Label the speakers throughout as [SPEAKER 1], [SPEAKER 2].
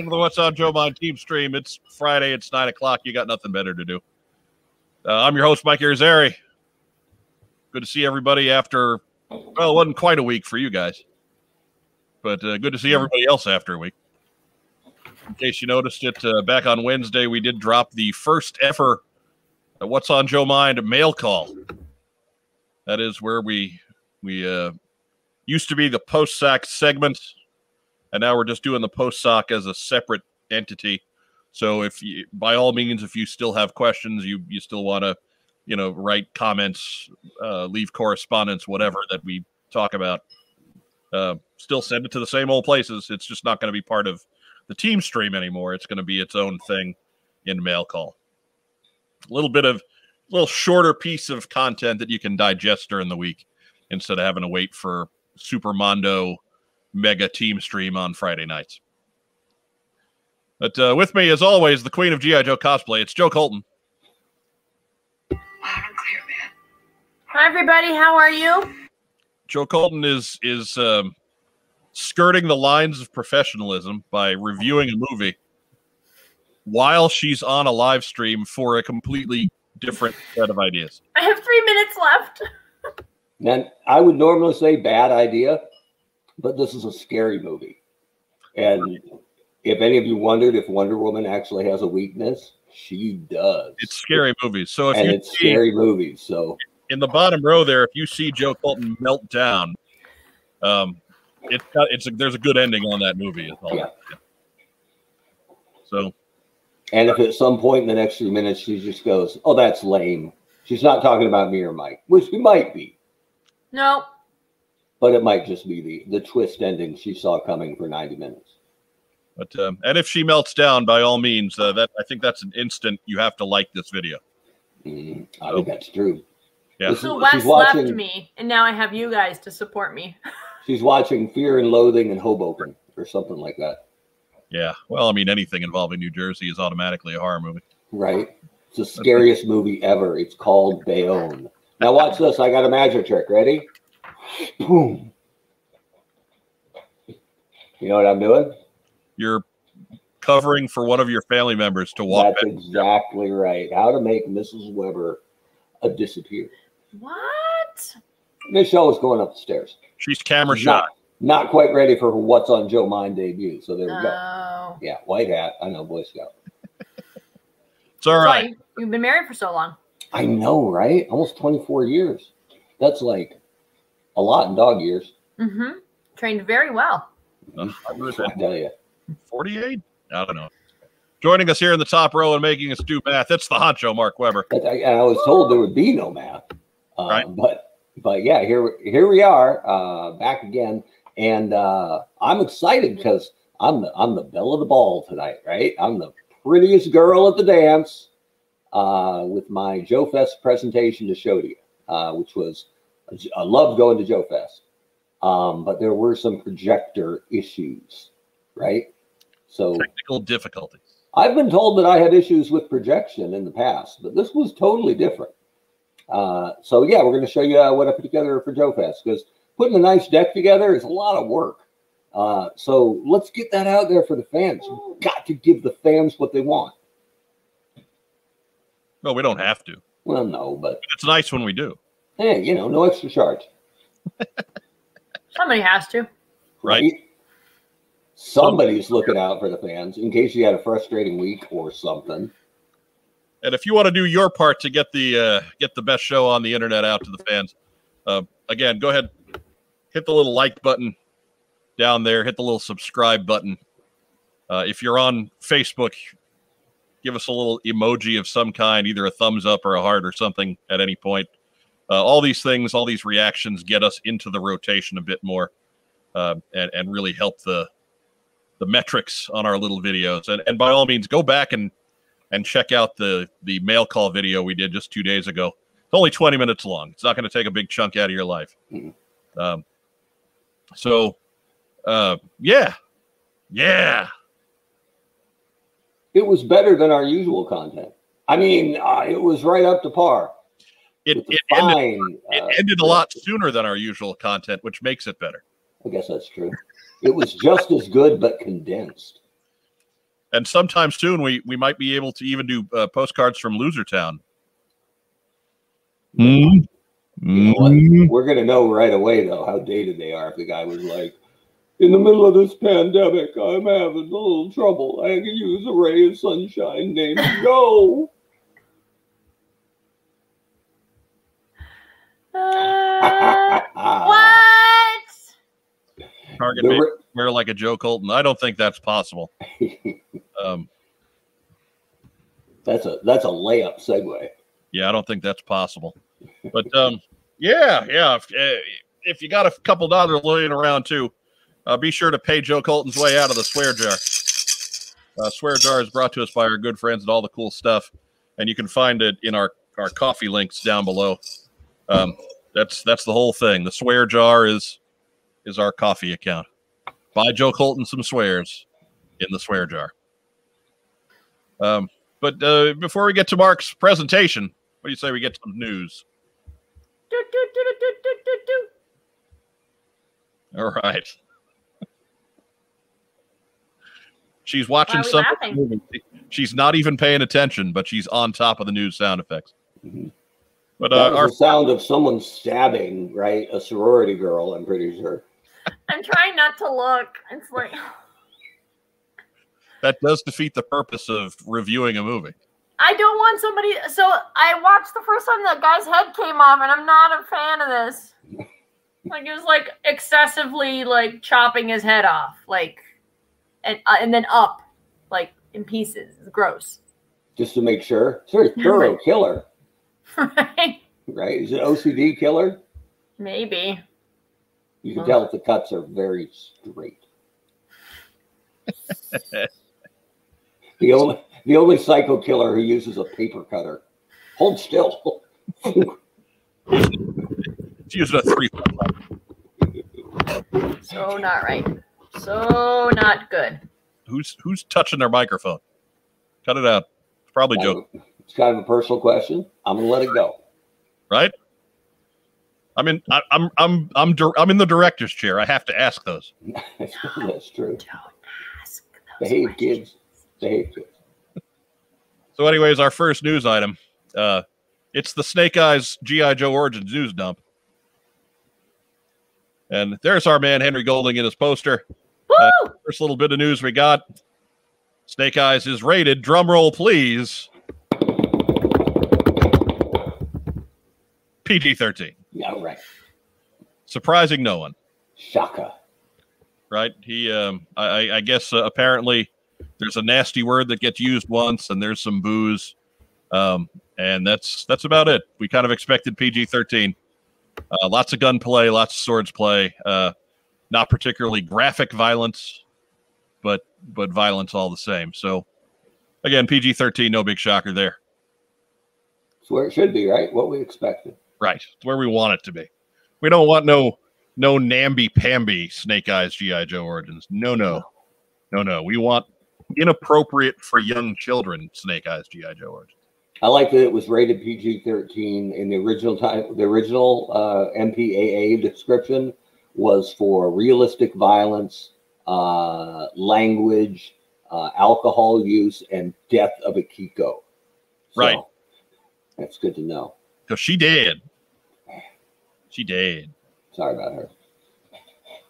[SPEAKER 1] Welcome to the What's on Joe Mind team stream. It's Friday. It's nine o'clock. You got nothing better to do. Uh, I'm your host, Mike Irizarry. Good to see everybody after, well, it wasn't quite a week for you guys, but uh, good to see everybody else after a week. In case you noticed it, uh, back on Wednesday, we did drop the first ever What's on Joe Mind mail call. That is where we we uh, used to be the post sack segment, and now we're just doing the post sock as a separate entity. So if you, by all means, if you still have questions, you you still want to, you know, write comments, uh, leave correspondence, whatever that we talk about, uh, still send it to the same old places. It's just not going to be part of the team stream anymore. It's going to be its own thing in mail call. A little bit of a little shorter piece of content that you can digest during the week instead of having to wait for Super Mondo mega team stream on Friday nights. But uh, with me, as always, the queen of GI Joe cosplay. It's Joe Colton.
[SPEAKER 2] Hi, everybody. How are you?
[SPEAKER 1] Joe Colton is is um, skirting the lines of professionalism by reviewing a movie while she's on a live stream for a completely different set of ideas.
[SPEAKER 2] I have three minutes left.
[SPEAKER 3] And I would normally say bad idea, but this is a scary movie. And if any of you wondered if Wonder Woman actually has a weakness, she does.
[SPEAKER 1] It's scary movies. So if
[SPEAKER 3] and
[SPEAKER 1] you
[SPEAKER 3] it's
[SPEAKER 1] see
[SPEAKER 3] scary movies. So
[SPEAKER 1] in the bottom row there, if you see Joe Colton melt down, um, it's got, it's a, there's a good ending on that movie. Is all.
[SPEAKER 3] Yeah.
[SPEAKER 1] So
[SPEAKER 3] and if at some point in the next few minutes she just goes, Oh, that's lame. She's not talking about me or Mike, which she might be,
[SPEAKER 2] No,
[SPEAKER 3] but it might just be the, the twist ending she saw coming for 90 minutes.
[SPEAKER 1] But um, and if she melts down, by all means, uh, that I think that's an instant. You have to like this video.
[SPEAKER 3] Mm, I think that's true.
[SPEAKER 1] Yeah.
[SPEAKER 3] This
[SPEAKER 2] so
[SPEAKER 3] is-
[SPEAKER 2] Wes
[SPEAKER 3] she's watching,
[SPEAKER 2] left me, and now I have you guys to support me.
[SPEAKER 3] She's watching Fear and Loathing in Hoboken or something like that.
[SPEAKER 1] Yeah. Well, I mean, anything involving New Jersey is automatically a horror movie.
[SPEAKER 3] Right? It's the scariest movie ever. It's called Bayonne. Now watch this. I got a magic trick. Ready? Boom. You know what I'm doing?
[SPEAKER 1] You're covering for one of your family members to walk
[SPEAKER 3] That's
[SPEAKER 1] back.
[SPEAKER 3] exactly right. How to make Mrs. Weber a disappear.
[SPEAKER 2] What?
[SPEAKER 3] Michelle is going up the stairs.
[SPEAKER 1] She's camera
[SPEAKER 3] She's
[SPEAKER 1] shy.
[SPEAKER 3] Not, not quite ready for her What's on Joe Mind debut. So there we go.
[SPEAKER 2] Oh.
[SPEAKER 3] Yeah, white hat. I know, Boy Scout.
[SPEAKER 1] It's all right.
[SPEAKER 2] You've been married for so long.
[SPEAKER 3] I know, right? Almost 24 years. That's like a lot in dog years.
[SPEAKER 2] Mm-hmm. Trained very well.
[SPEAKER 1] Uh, I would
[SPEAKER 3] I
[SPEAKER 1] have
[SPEAKER 3] tell you.
[SPEAKER 1] 48? I don't know. Joining us here in the top row and making us do math, it's the honcho, Mark Weber.
[SPEAKER 3] But I, I was told there would be no math. Uh,
[SPEAKER 1] Right.
[SPEAKER 3] But but yeah, here here we are uh, back again, and uh, I'm excited because I'm the I'm the belle of the ball tonight, right? I'm the prettiest girl at the dance uh, with my Joe Fest presentation to show to you, uh, which was I love going to Joe Fest, um, but there were some projector issues, right? So
[SPEAKER 1] Technical difficulties.
[SPEAKER 3] I've been told that I had issues with projection in the past, but this was totally different. Uh, so yeah, we're going to show you uh, what I put together for Joe Fest because putting a nice deck together is a lot of work. Uh, so let's get that out there for the fans. We've got to give the fans what they want.
[SPEAKER 1] No, we don't have to.
[SPEAKER 3] Well, no, but
[SPEAKER 1] It's nice when we do.
[SPEAKER 3] Hey, you know, no extra charge,
[SPEAKER 2] Somebody has to.
[SPEAKER 1] Right.
[SPEAKER 3] Somebody's looking out for the fans in case you had a frustrating week or something.
[SPEAKER 1] And if you want to do your part to get the uh, get the best show on the internet out to the fans, uh, again, go ahead, hit the little like button down there, hit the little subscribe button. Uh, if you're on Facebook, give us a little emoji of some kind, either a thumbs up or a heart or something at any point. Uh, all these things, all these reactions get us into the rotation a bit more, uh, and and really help the the metrics on our little videos. And and by all means, go back and and check out the the mail call video we did just two days ago. It's only 20 minutes long. It's not going to take a big chunk out of your life.
[SPEAKER 3] Mhm.
[SPEAKER 1] Um, so, uh, yeah, yeah,
[SPEAKER 3] It was better than our usual content. I mean, uh, it was right up to par.
[SPEAKER 1] It it ended,
[SPEAKER 3] fine,
[SPEAKER 1] it
[SPEAKER 3] uh,
[SPEAKER 1] ended a lot sooner than our usual content, which makes it better.
[SPEAKER 3] I guess that's true. It was just as good, but condensed.
[SPEAKER 1] And sometime soon, we we might be able to even do uh, postcards from Losertown.
[SPEAKER 3] You know? We're gonna know right away though how dated they are if the guy was like, in the middle of this pandemic, I'm having a little trouble. I can use a ray of sunshine named Joe.
[SPEAKER 2] Uh, what?
[SPEAKER 1] Target
[SPEAKER 3] The
[SPEAKER 1] may
[SPEAKER 3] re-
[SPEAKER 1] wear like a Joe Colton. I don't think that's possible. Um,
[SPEAKER 3] that's a that's a layup segue.
[SPEAKER 1] yeah, I don't think that's possible. But um, yeah, yeah. If, uh, if you got a couple dollars laying around too, uh, be sure to pay Joe Colton's way out of the swear jar. Uh, swear jar is brought to us by our good friends at All the Cool Stuff, and you can find it in our our coffee links down below. Um, that's that's the whole thing. The swear jar is is our coffee account. Buy Joe Colton some swears in the swear jar. Um, but uh, before we get to Mark's presentation, what do you say we get some news?
[SPEAKER 2] Do, do, do, do, do, do, do, do.
[SPEAKER 1] All right. She's watching
[SPEAKER 2] Why are we
[SPEAKER 1] some
[SPEAKER 2] laughing?
[SPEAKER 1] She's not even paying attention, but she's on top of the news sound effects.
[SPEAKER 3] Mhm.
[SPEAKER 1] But
[SPEAKER 3] That
[SPEAKER 1] uh, our
[SPEAKER 3] was the sound of someone stabbing, right? A sorority girl, I'm pretty sure.
[SPEAKER 2] I'm trying not to look. It's like
[SPEAKER 1] that does defeat the purpose of reviewing a movie.
[SPEAKER 2] I don't want somebody. So I watched the first time that guy's head came off, and I'm not a fan of this. Like it was like excessively like chopping his head off, like and uh, and then up, like in pieces. It's gross,
[SPEAKER 3] Just to make sure. It's a very thorough killer,
[SPEAKER 2] right?
[SPEAKER 3] right? Is it OCD killer?
[SPEAKER 2] Maybe.
[SPEAKER 3] You can
[SPEAKER 2] Huh.
[SPEAKER 3] tell if the cuts are very straight. the only the only psycho killer who uses a paper cutter. Hold still.
[SPEAKER 1] It's using a three.
[SPEAKER 2] So not right. So not good.
[SPEAKER 1] Who's who's touching their microphone? Cut it out. It's probably Joe,
[SPEAKER 3] It's kind of a personal question. I'm gonna let it go.
[SPEAKER 1] right? I mean, in. I, I'm I'm I'm I'm in the director's chair. I have to ask those.
[SPEAKER 3] That's true.
[SPEAKER 2] Don't ask. those
[SPEAKER 3] Behave,
[SPEAKER 2] questions.
[SPEAKER 3] kids. Behave, kids.
[SPEAKER 1] So, anyways, our first news item. Uh, it's the Snake Eyes GI Joe Origins news dump. And there's our man Henry Golding in his poster.
[SPEAKER 2] Woo!
[SPEAKER 1] First little bit of news we got. Snake Eyes is rated. Drum roll, please. PG 13.
[SPEAKER 3] Yeah, right.
[SPEAKER 1] Surprising no one,
[SPEAKER 3] Shaka.
[SPEAKER 1] right? He, um, I, I- I guess, uh, apparently there's a nasty word that gets used once, and there's some booze, um, and that's that's about it. We kind of expected PG 13. Uh, lots of gunplay, lots of swords play. Uh, not particularly graphic violence, but but violence all the same. So again, PG 13, no big shocker there.
[SPEAKER 3] It's where it should be, right? What we expected.
[SPEAKER 1] Right. It's where we want it to be. We don't want no no namby pamby Snake Eyes GI Joe origins. No, no, no, no. We want inappropriate for young children Snake Eyes GI Joe origins.
[SPEAKER 3] I like that it was rated PG-13 in the original time. The original uh, MPAA description was for realistic violence, uh, language, uh, alcohol use, and death of a Kiko.
[SPEAKER 1] Right.
[SPEAKER 3] That's good to know.
[SPEAKER 1] Because she did. She did.
[SPEAKER 3] Sorry about her.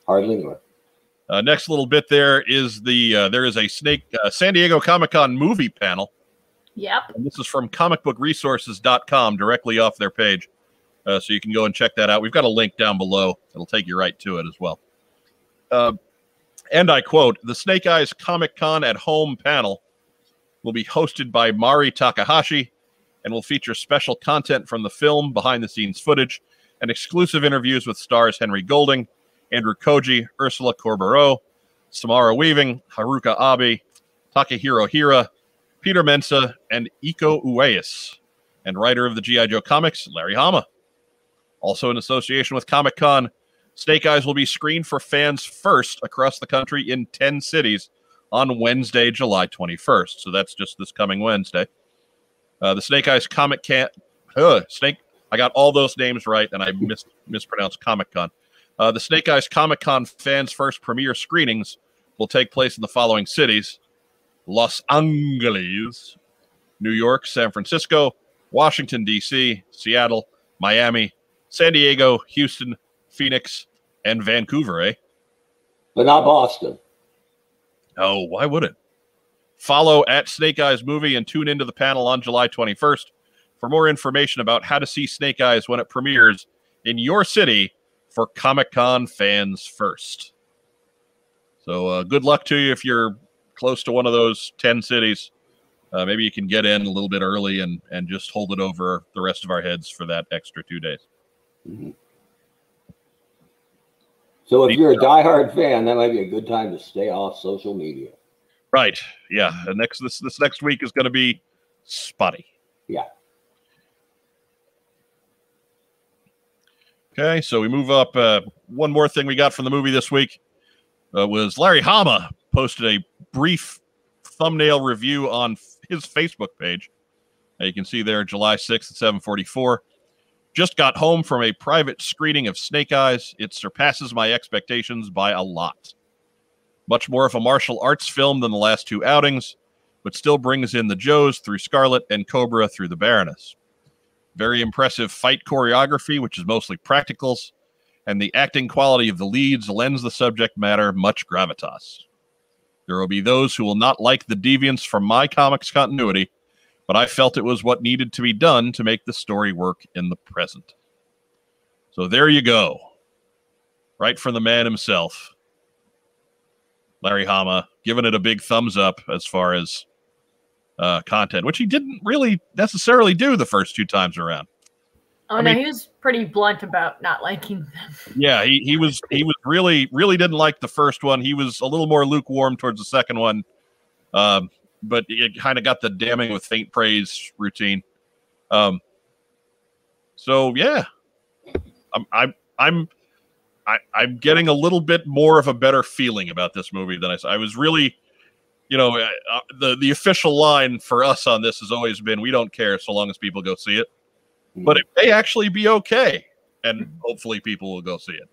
[SPEAKER 3] Hardly knew her.
[SPEAKER 1] Uh, next little bit there is the uh, there is a Snake uh, San Diego Comic Con movie panel.
[SPEAKER 2] Yep.
[SPEAKER 1] And this is from comicbookresources.com directly off their page. Uh, so you can go and check that out. We've got a link down below. It'll take you right to it as well. Uh, and I quote The Snake Eyes Comic Con at Home panel will be hosted by Mari Takahashi and will feature special content from the film, behind the scenes footage, and exclusive interviews with stars Henry Golding, Andrew Koji, Ursula Corberó, Samara Weaving, Haruka Abe, Takehiro Hira, Peter Mensah, and Iko Uwais, and writer of the G.I. Joe comics, Larry Hama. Also in association with Comic Con, Snake Eyes will be screened for fans first across the country in 10 cities on Wednesday, July 21st. So that's just this coming Wednesday. Uh, the Snake Eyes Comic Can uh, Snake. I got all those names right, and I mis- mispronounced Comic Con. Uh, the Snake Eyes Comic Con fans' first premiere screenings will take place in the following cities Los Angeles, New York, San Francisco, Washington, D.C., Seattle, Miami, San Diego, Houston, Phoenix, and Vancouver, eh?
[SPEAKER 3] But not Boston.
[SPEAKER 1] Oh, why would it? Follow at Snake Eyes Movie and tune into the panel on July 21st for more information about how to see Snake Eyes when it premieres in your city for Comic Con fans first. So, uh, good luck to you if you're close to one of those 10 cities. Uh, maybe you can get in a little bit early and, and just hold it over the rest of our heads for that extra two days.
[SPEAKER 3] Mhm. So if you're a diehard fan, that might be a good time to stay off social media.
[SPEAKER 1] Right. Yeah. And next this this next week is going to be spotty.
[SPEAKER 3] Yeah.
[SPEAKER 1] Okay, so we move up. Uh, one more thing we got from the movie this week uh, was Larry Hama posted a brief thumbnail review on his Facebook page. You can see there, July 6th at 7:44. Just got home from a private screening of Snake Eyes. It surpasses my expectations by a lot. Much more of a martial arts film than the last two outings, but still brings in the Joes through Scarlet and Cobra through the Baroness. Very impressive fight choreography, which is mostly practicals, and the acting quality of the leads lends the subject matter much gravitas. There will be those who will not like the deviance from my comics continuity, but I felt it was what needed to be done to make the story work in the present. So there you go. Right from the man himself. Larry Hama giving it a big thumbs up as far as uh, content, which he didn't really necessarily do the first two times around.
[SPEAKER 2] Oh
[SPEAKER 1] I
[SPEAKER 2] no,
[SPEAKER 1] mean-
[SPEAKER 2] he was pretty blunt about not liking them.
[SPEAKER 1] Yeah, he, he was he was really really didn't like the first one. He was a little more lukewarm towards the second one, um, but it kind of got the damning with faint praise routine. Um, so yeah, I'm I'm I'm I, I'm getting a little bit more of a better feeling about this movie than I I was really. You know, uh, uh, the the official line for us on this has always been, "We don't care so long as people go see it." But it may actually be okay, and hopefully people will go see it.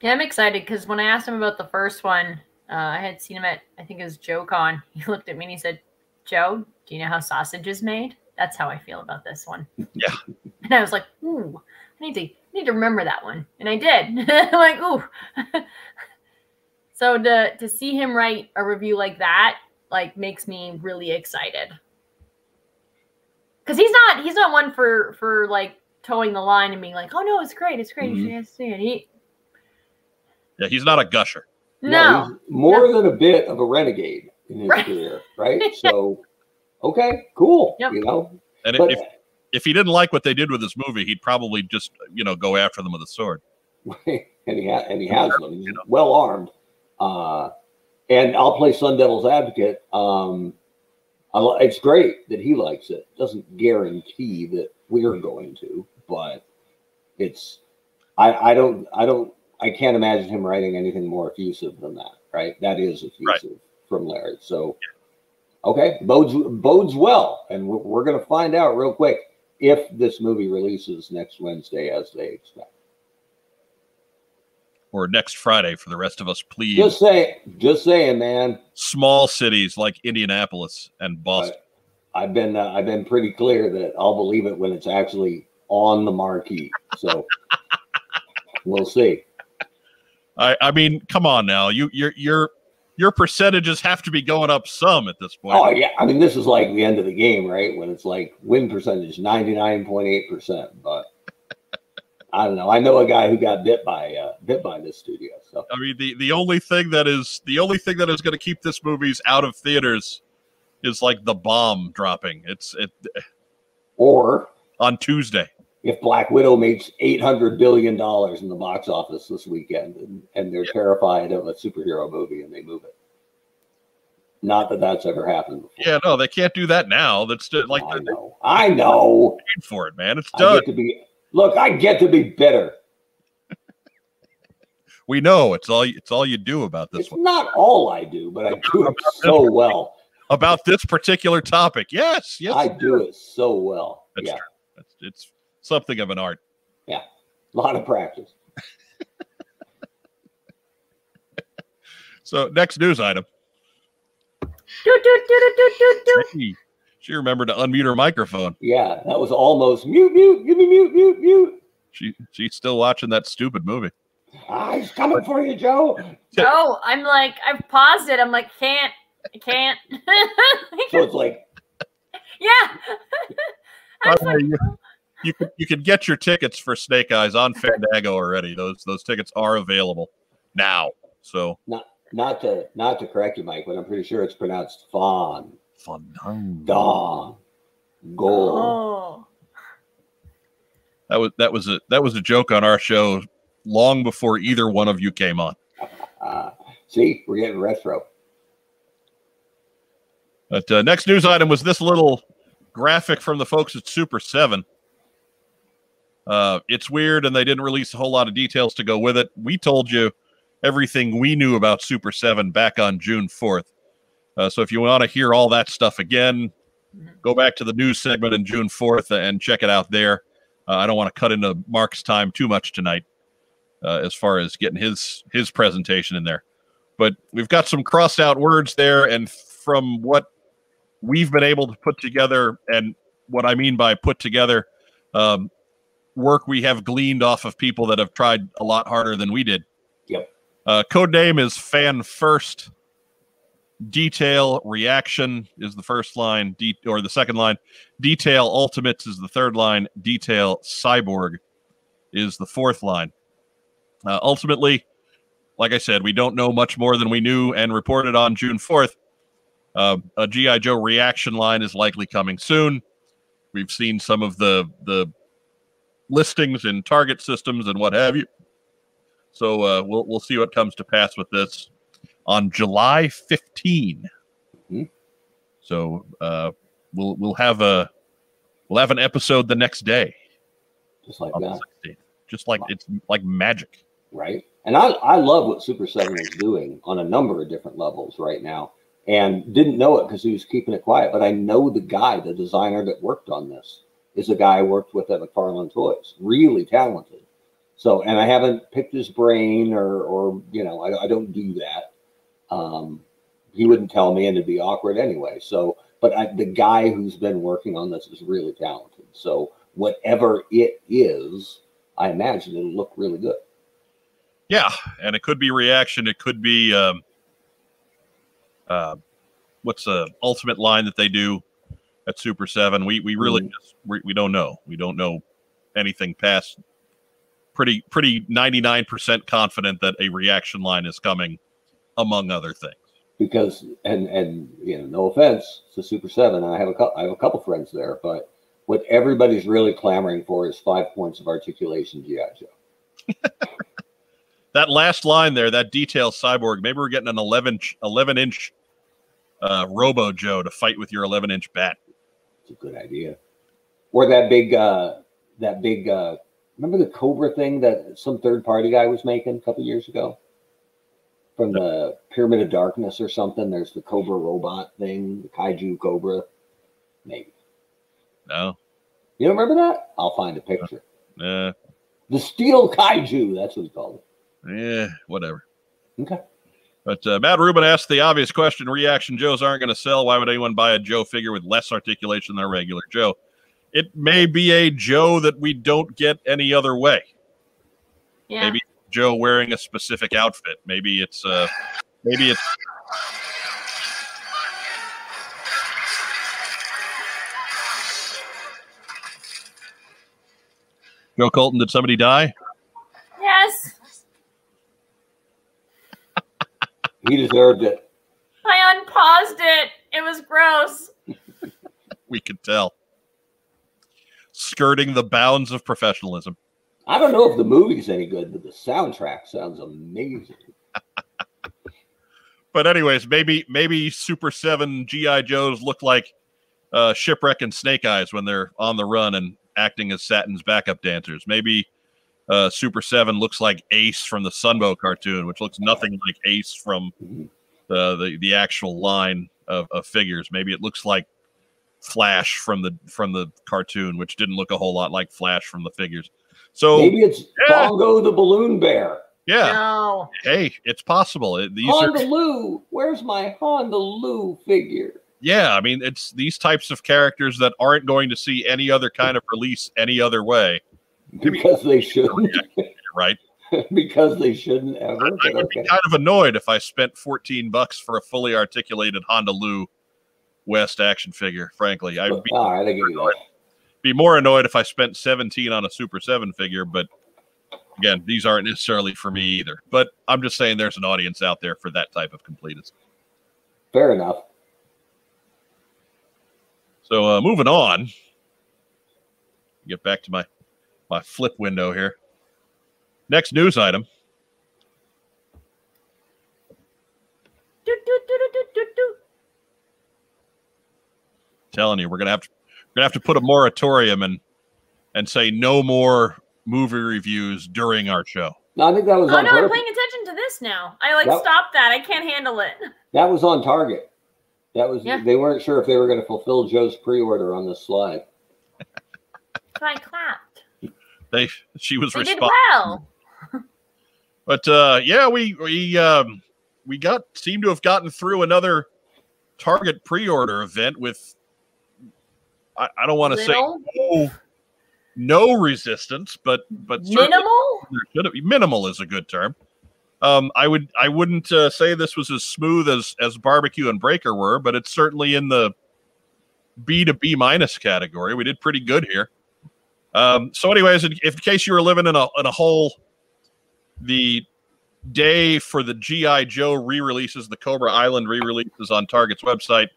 [SPEAKER 2] Yeah, I'm excited because when I asked him about the first one, uh, I had seen him at I think it was Joe Con. He looked at me and he said, "Joe, do you know how sausage is made?" That's how I feel about this one.
[SPEAKER 1] Yeah.
[SPEAKER 2] And I was like, "Ooh, I need to I need to remember that one," and I did. I'm like, "Ooh." So to to see him write a review like that like makes me really excited because he's not he's not one for for like towing the line and being like, "Oh no, it's great, it's great,
[SPEAKER 3] Mhm.
[SPEAKER 2] you should see it." He
[SPEAKER 1] Yeah, he's not a gusher.
[SPEAKER 2] no.
[SPEAKER 3] he's more than a bit of a renegade in his
[SPEAKER 2] Right.
[SPEAKER 3] career, right? So, okay, cool.
[SPEAKER 2] Yep.
[SPEAKER 3] You know,
[SPEAKER 1] And
[SPEAKER 3] but
[SPEAKER 1] if if he didn't like what they did with this movie, he'd probably just you know go after them with a sword.
[SPEAKER 3] and he ha- and he has them. He's well armed. Uh, and I'll play Sun Devil's advocate. Um, it's great that he likes it. Doesn't guarantee that we're going to, but it's. I, I don't. I don't. I can't imagine him writing anything more effusive than that. Right? That is effusive from Larry. So, okay, bodes bodes well, and we're, we're going to find out real quick if this movie releases next Wednesday as they expect.
[SPEAKER 1] Or next Friday for the rest of us, please.
[SPEAKER 3] Just say, just saying, man.
[SPEAKER 1] Small cities like Indianapolis and Boston.
[SPEAKER 3] I've been uh, I've been pretty clear that I'll believe it when it's actually on the marquee. So we'll see.
[SPEAKER 1] I I mean, come on now, you your your your percentages have to be going up some at this point.
[SPEAKER 3] Oh yeah, I mean this is like the end of the game, right? When it's like win percentage ninety nine point eight percent. But I don't know. I know a guy who got bit by uh, bit by this studio. So
[SPEAKER 1] I mean, the the only thing that is the only thing that is going to keep this movies out of theaters is like the bomb dropping. It's it
[SPEAKER 3] or
[SPEAKER 1] on Tuesday.
[SPEAKER 3] if Black Widow makes eight hundred billion dollars in the box office this weekend, and, and they're
[SPEAKER 1] Yeah.
[SPEAKER 3] terrified of a superhero movie and they move it. Not that that's ever happened before.
[SPEAKER 1] Yeah, no, they can't do that now. That's just, like
[SPEAKER 3] I know. I know.
[SPEAKER 1] for it, man. It's
[SPEAKER 3] I
[SPEAKER 1] done.
[SPEAKER 3] get to be look. I get to be bitter.
[SPEAKER 1] We know it's all it's all you do about this
[SPEAKER 3] It's
[SPEAKER 1] one.
[SPEAKER 3] not all I do, but I do it so well.
[SPEAKER 1] About this particular topic. Yes, yes.
[SPEAKER 3] I do it so well.
[SPEAKER 1] That's
[SPEAKER 3] yeah,
[SPEAKER 1] true. It's, it's something of an art.
[SPEAKER 3] Yeah, a lot of practice.
[SPEAKER 1] So next news item.
[SPEAKER 2] Do, do, do, do, do, do, do.
[SPEAKER 1] She, she remembered to unmute her microphone.
[SPEAKER 3] Yeah, that was almost mute, mute, give me mute, mute, mute.
[SPEAKER 1] She she's still watching that stupid movie.
[SPEAKER 3] Ah, he's coming for you, Joe.
[SPEAKER 2] Joe, I'm like, I've paused it. I'm like, can't, I can't.
[SPEAKER 3] So it's like,
[SPEAKER 2] yeah. I was
[SPEAKER 1] By the
[SPEAKER 2] like,
[SPEAKER 1] way, you, you can you can get your tickets for Snake Eyes on Fandango already. Those those tickets are available now. So
[SPEAKER 3] not not to not to correct you, Mike, but I'm pretty sure it's pronounced fawn.
[SPEAKER 1] Fandango.
[SPEAKER 3] Dawn. Gold.
[SPEAKER 2] oh.
[SPEAKER 1] That was that was a that was a joke on our show long before either one of you came on.
[SPEAKER 3] Uh, see, we're getting retro.
[SPEAKER 1] But uh, next news item was this little graphic from the folks at Super Seven. Uh, it's weird, and they didn't release a whole lot of details to go with it. We told you everything we knew about Super Seven back on June fourth. Uh, so if you want to hear all that stuff again, go back to the news segment in June fourth and check it out there. Uh, I don't want to cut into Mark's time too much tonight, uh, as far as getting his his presentation in there. But we've got some crossed out words there, and from what we've been able to put together, and what I mean by put together, um, work we have gleaned off of people that have tried a lot harder than we did.
[SPEAKER 3] Yep.
[SPEAKER 1] Uh, code name is fan first. Detail reaction is the first line, de- or the second line. Detail ultimates is the third line. Detail cyborg is the fourth line. Uh, ultimately, like I said, we don't know much more than we knew and reported on June 4th. Uh, a GI Joe reaction line is likely coming soon. We've seen some of the the listings in target systems and what have you. So uh, we'll we'll see what comes to pass with this on July 15.
[SPEAKER 3] Mhm.
[SPEAKER 1] So uh, we'll we'll have a we'll have an episode the next day
[SPEAKER 3] Just like that,
[SPEAKER 1] Just like it's like magic.
[SPEAKER 3] right? And I, I love what Super 7 is doing on a number of different levels right now. And didn't know it because he was keeping it quiet. But I know the guy, the designer that worked on this, is a guy I worked with at McFarlane Toys. Really talented. So, and I haven't picked his brain or, or you know, I, I don't do that. Um, he wouldn't tell me, and it'd be awkward anyway. So, but I, the guy who's been working on this is really talented. So, whatever it is, I imagine it'll look really good.
[SPEAKER 1] Yeah, and it could be reaction. It could be um, uh, what's the ultimate line that they do at Super Seven. We we really
[SPEAKER 3] Mhm.
[SPEAKER 1] just we, we don't know. We don't know anything past. Pretty pretty ninety nine percent confident that a reaction line is coming, among other things.
[SPEAKER 3] because and and you know no offense to super seven i have a couple i have a couple friends there but what everybody's really clamoring for is five points of articulation gi joe
[SPEAKER 1] That last line there, that detail cyborg. Maybe we're getting an 11 inch, 11 inch uh, Robo Joe to fight with your 11 inch bat.
[SPEAKER 3] it's a good idea or that big uh that big uh remember the cobra thing that some third party guy was making a couple years ago from the pyramid of darkness or something there's the cobra robot thing the kaiju cobra maybe
[SPEAKER 1] No,
[SPEAKER 3] you don't remember that i'll find a picture
[SPEAKER 1] uh,
[SPEAKER 3] the steel kaiju that's what he called it
[SPEAKER 1] yeah, whatever.
[SPEAKER 3] okay
[SPEAKER 1] But uh, Matt Rubin asked the obvious question: Reaction Joes aren't going to sell. Why would anyone buy a Joe figure with less articulation than a regular Joe? It may be a Joe that we don't get any other way.
[SPEAKER 2] Yeah.
[SPEAKER 1] Maybe Joe wearing a specific outfit. Maybe it's uh, maybe it's Joe Colton. Did somebody die?
[SPEAKER 2] Yes.
[SPEAKER 3] he deserved it
[SPEAKER 2] I unpaused it. It was gross.
[SPEAKER 1] We could tell. Skirting the bounds of professionalism.
[SPEAKER 3] I don't know if the movie's any good, but the soundtrack sounds amazing.
[SPEAKER 1] But anyways, maybe maybe Super Seven GI Joes look like uh, Shipwreck and Snake Eyes when they're on the run and acting as Satin's backup dancers. Maybe uh, Super Seven looks like Ace from the Sunbow cartoon, which looks nothing like Ace from
[SPEAKER 3] Mhm.
[SPEAKER 1] the the, the actual line of, of figures. Maybe it looks like Flash from the from the cartoon, which didn't look a whole lot like Flash from the figures. So
[SPEAKER 3] Maybe it's
[SPEAKER 1] yeah.
[SPEAKER 3] Bongo the Balloon Bear.
[SPEAKER 1] Yeah.
[SPEAKER 2] No.
[SPEAKER 1] Hey, it's possible. It- These
[SPEAKER 3] Honda
[SPEAKER 1] are,
[SPEAKER 3] where's my Honda Lou figure?
[SPEAKER 1] yeah. I mean, it's these types of characters that aren't going to see any other kind of release any other way,
[SPEAKER 3] Because they shouldn't.
[SPEAKER 1] right?
[SPEAKER 3] because they shouldn't ever.
[SPEAKER 1] I
[SPEAKER 3] But
[SPEAKER 1] would be kind of annoyed if I spent 14 bucks for a fully articulated Honda Lou West action figure. Frankly, I'd be,
[SPEAKER 3] All right, I give you that.
[SPEAKER 1] Be more annoyed if I spent 17 on a Super 7 figure. But again, these aren't necessarily for me either. But I'm just saying there's an audience out there for that type of completeness.
[SPEAKER 3] Fair enough.
[SPEAKER 1] So uh, moving on, get back to my my flip window here. Next news item. Telling you, we're gonna have to we're gonna have to put a moratorium and and say no more movie reviews during our show.
[SPEAKER 3] No, I think that was
[SPEAKER 2] Oh
[SPEAKER 3] on
[SPEAKER 2] no, I'm paying attention to this now. I like
[SPEAKER 3] Yep.
[SPEAKER 2] stopped that. I can't handle it.
[SPEAKER 3] That was on target. That was
[SPEAKER 2] Yeah.
[SPEAKER 3] they weren't sure if they were going to fulfill Joe's pre-order on this slide.
[SPEAKER 2] So I clapped.
[SPEAKER 1] They she was
[SPEAKER 2] They did well.
[SPEAKER 1] But uh, yeah, we we um, we got seem to have gotten through another Target pre-order event with I, I don't want to say no, no resistance, but but
[SPEAKER 2] minimal.
[SPEAKER 1] there should have- minimal is a good term. Um, I would I wouldn't uh, say this was as smooth as as barbecue and breaker were, but it's certainly in the B to B minus category. We did pretty good here. Um, so, anyways, in, in case you were living in a in a hole, the day for the GI Joe re-releases, the Cobra Island re-releases on Target's website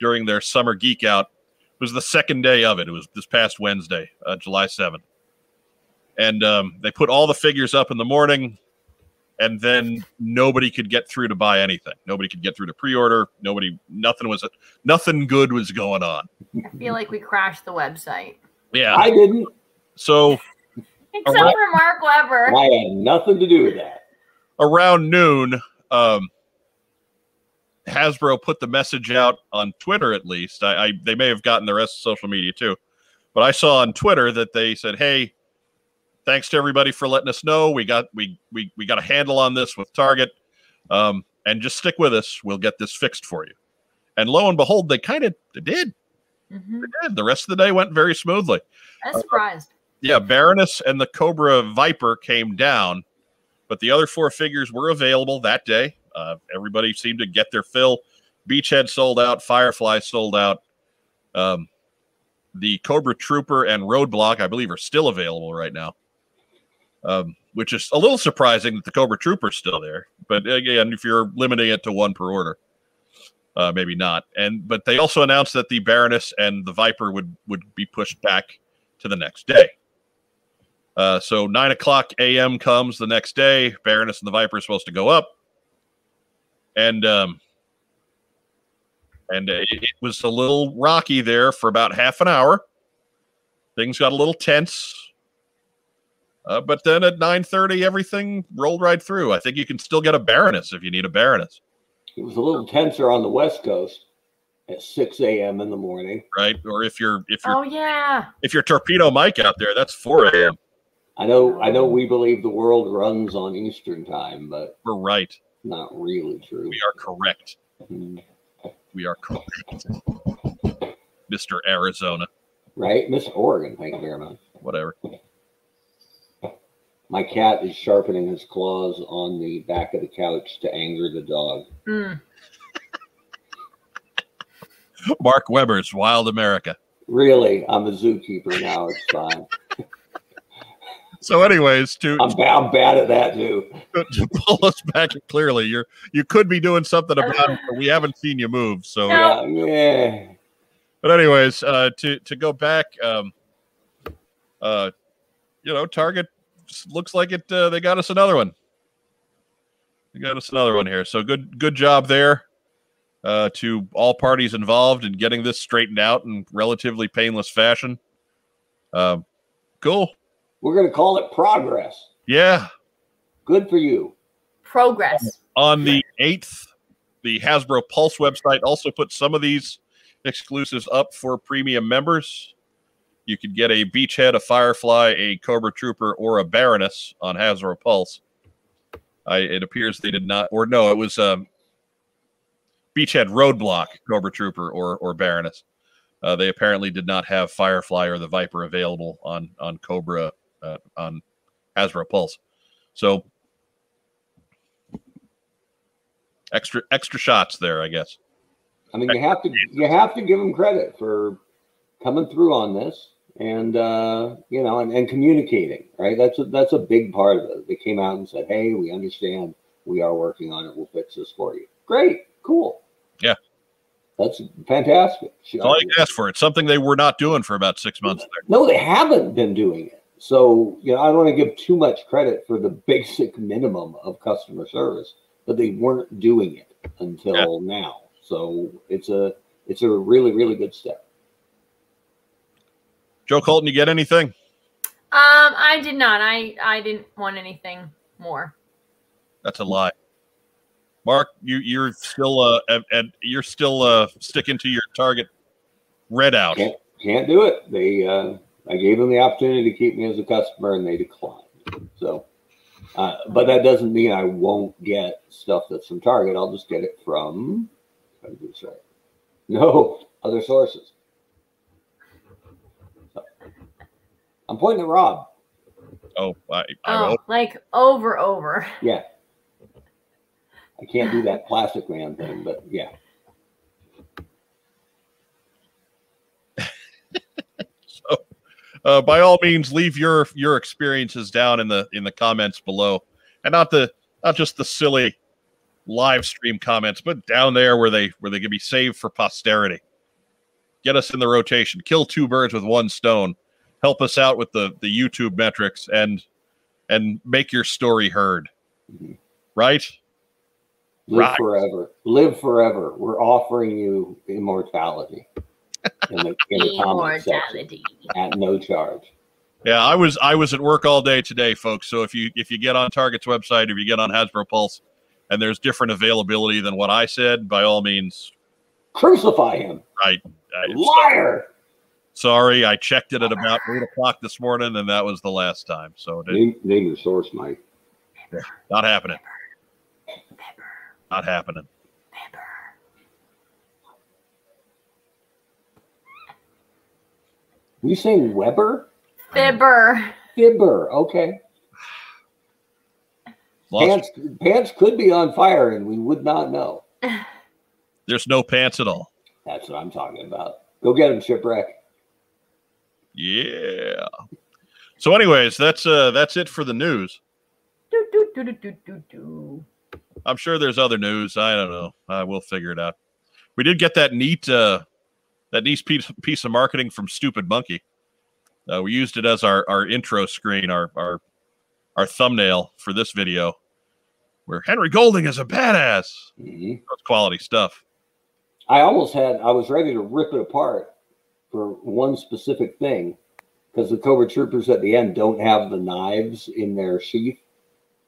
[SPEAKER 1] during their summer geek out was the second day of it. It was this past Wednesday, uh, July seventh and um, they put all the figures up in the morning and then nobody could get through to buy anything nobody could get through to pre-order nobody nothing was nothing good was going on
[SPEAKER 2] I feel like we crashed the website.
[SPEAKER 1] yeah
[SPEAKER 3] I didn't.
[SPEAKER 1] so
[SPEAKER 2] Except
[SPEAKER 1] Alright.
[SPEAKER 2] for Mark Weber.
[SPEAKER 3] I had nothing to do with that.
[SPEAKER 1] around noon um, hasbro put the message out on twitter at least I, I they may have gotten the rest of social media too but i saw on twitter that they said hey thanks to everybody for letting us know we got we we, we got a handle on this with target um, and just stick with us we'll get this fixed for you and lo and behold they kind of did
[SPEAKER 2] Mhm.
[SPEAKER 1] They did. the rest of the day went very smoothly
[SPEAKER 2] I'm surprised.
[SPEAKER 1] yeah, Baroness and the Cobra Viper came down, but the other four figures were available that day. Uh, everybody seemed to get their fill. Beachhead sold out, Firefly sold out. Um, the Cobra Trooper and Roadblock, I believe, are still available right now, um, which is a little surprising that the Cobra Trooper is still there. But again, if you're limiting it to one per order, uh, maybe not. And but they also announced that the Baroness and the Viper would would be pushed back to the next day. Uh, so nine o'clock a.m. comes the next day. Baroness and the Viper are supposed to go up, and um, and uh, it, it was a little rocky there for about half an hour. Things got a little tense, uh, but then at nine thirty, everything rolled right through. I think you can still get a Baroness if you need a Baroness,
[SPEAKER 3] It was a little tenser on the West Coast at 6 a.m. in the morning.
[SPEAKER 1] right? Or if you're if you're
[SPEAKER 2] Oh yeah.
[SPEAKER 1] if you're Torpedo Mike out there, that's four a.m.
[SPEAKER 3] I know, I know, we believe the world runs on Eastern time, but
[SPEAKER 1] We're right.
[SPEAKER 3] Not really true.
[SPEAKER 1] We are correct.
[SPEAKER 3] Mhm.
[SPEAKER 1] We are correct. Mr. Arizona.
[SPEAKER 3] Right, Miss Oregon. Thank you very much.
[SPEAKER 1] Whatever.
[SPEAKER 3] My cat is sharpening his claws on the back of the couch to anger the dog.
[SPEAKER 2] Mm.
[SPEAKER 1] Mark Weber's Wild America.
[SPEAKER 3] Really, I'm a zookeeper now. It's fine.
[SPEAKER 1] So, anyways, to,
[SPEAKER 3] I'm, ba- I'm bad at that too.
[SPEAKER 1] to pull us back clearly, you're you could be doing something about it, but we haven't seen you move. So,
[SPEAKER 3] Yeah, yeah.
[SPEAKER 1] but anyways, uh, to to go back, um, uh, you know, Target looks like it. Uh, they got us another one. They got us another one here. So good good job there. Uh, to all parties involved in getting this straightened out in relatively painless fashion. Uh, cool.
[SPEAKER 3] We're going to call it progress.
[SPEAKER 1] Yeah.
[SPEAKER 3] Good for you.
[SPEAKER 2] Progress.
[SPEAKER 1] On the 8th, the Hasbro Pulse website also put some of these exclusives up for premium members. You could get a Beachhead, a Firefly, a Cobra Trooper, or a Baroness on Hasbro Pulse. I it appears they did not, or no, it was um, Beachhead Roadblock Cobra Trooper or or Baroness. Uh, they apparently did not have Firefly or the Viper available on on Cobra uh, on Hasbro Pulse. So extra extra shots there, I guess.
[SPEAKER 3] I mean, you have to you have to give them credit for coming through on this and uh, you know and, and communicating. Right, that's a, that's a big part of it. They came out and said, "Hey, we understand. We are working on it. We'll fix this for you." Great, cool.
[SPEAKER 1] Yeah.
[SPEAKER 3] That's fantastic.
[SPEAKER 1] That's all you can ask for. It's something they were not doing for about six months there.
[SPEAKER 3] No, they haven't been doing it. So, you know, I don't want to give too much credit for the basic minimum of customer service, but they weren't doing it until yeah. now. So it's a it's a really, really good step.
[SPEAKER 1] Joe Colton, you get anything?
[SPEAKER 2] Um, I did not. I I didn't want anything more.
[SPEAKER 1] That's a lie. Mark, you you're still uh and you're still uh sticking to your target red out.
[SPEAKER 3] Can't, can't do it. They uh I gave them the opportunity to keep me as a customer and they declined. So uh, but that doesn't mean I won't get stuff that's from Target. I'll just get it from how do this right. No other sources. So, I'm pointing at Rob.
[SPEAKER 1] Oh, I, I
[SPEAKER 2] oh, like over, over.
[SPEAKER 3] Yeah. I can't do that plastic man thing, but yeah.
[SPEAKER 1] Uh, by all means, leave your your experiences down in the in the comments below, and not the not just the silly live stream comments, but down there where they where they can be saved for posterity. Get us in the rotation. Kill two birds with one stone. Help us out with the the YouTube metrics and and make your story heard. Mm-hmm. Right?
[SPEAKER 3] Live right. forever. Live forever. We're offering you immortality in the, in the comment section at no charge.
[SPEAKER 1] Yeah, I was I was at work all day today, folks. So if you if you get on Target's website, if you get on Hasbro Pulse, and there's different availability than what I said, by all means,
[SPEAKER 3] crucify him.
[SPEAKER 1] Right,
[SPEAKER 3] liar.
[SPEAKER 1] Sorry, I checked it at about eight o'clock this morning, and that was the last time. So
[SPEAKER 3] name, name your source, Mike.
[SPEAKER 1] Yeah, not happening. Not happening.
[SPEAKER 3] You saying Weber?
[SPEAKER 2] Fibber.
[SPEAKER 3] Fibber. Okay. Pants, pants could be on fire and we would not know.
[SPEAKER 1] There's no pants at all.
[SPEAKER 3] That's what I'm talking about. Go get him, shipwreck.
[SPEAKER 1] Yeah. So, anyways, that's uh that's it for the news. Do, do, do, I'm sure there's other news. I don't know. I will figure it out. We did get that neat uh that nice piece, piece of marketing from Stupid Monkey. Uh, we used it as our our intro screen, our our our thumbnail for this video, where Henry Golding is a badass. Mm-hmm. That's quality stuff.
[SPEAKER 3] I almost had I was ready to rip it apart for one specific thing because the Cobra Troopers at the end don't have the knives in their sheath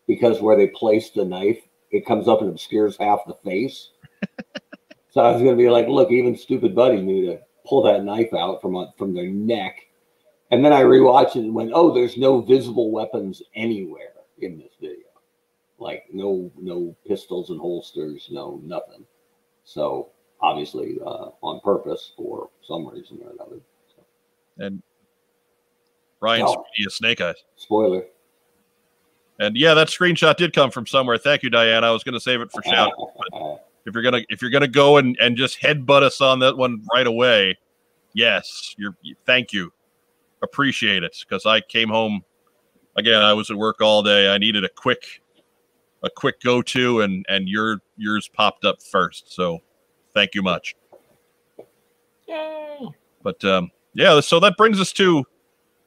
[SPEAKER 3] because where they place the knife it comes up and obscures half the face. so I was going to be like, look, even Stoopid Buddy knew to pull that knife out from a, from their neck. And then I rewatched it and went, oh, there's no visible weapons anywhere in this video. Like no no pistols and holsters, no nothing. So obviously uh, on purpose for some reason or another. So.
[SPEAKER 1] And Ryan's oh. Snake Eyes.
[SPEAKER 3] Spoiler.
[SPEAKER 1] And yeah, that screenshot did come from somewhere. Thank you, Diane. I was going to save it for shout. If you're gonna if you're gonna go and and just headbutt us on that one right away, yes, you're. Thank you, appreciate it. Because I came home again. I was at work all day. I needed a quick a quick go to, and and your yours popped up first. So thank you much.
[SPEAKER 2] Yay!
[SPEAKER 1] But um, yeah, so that brings us to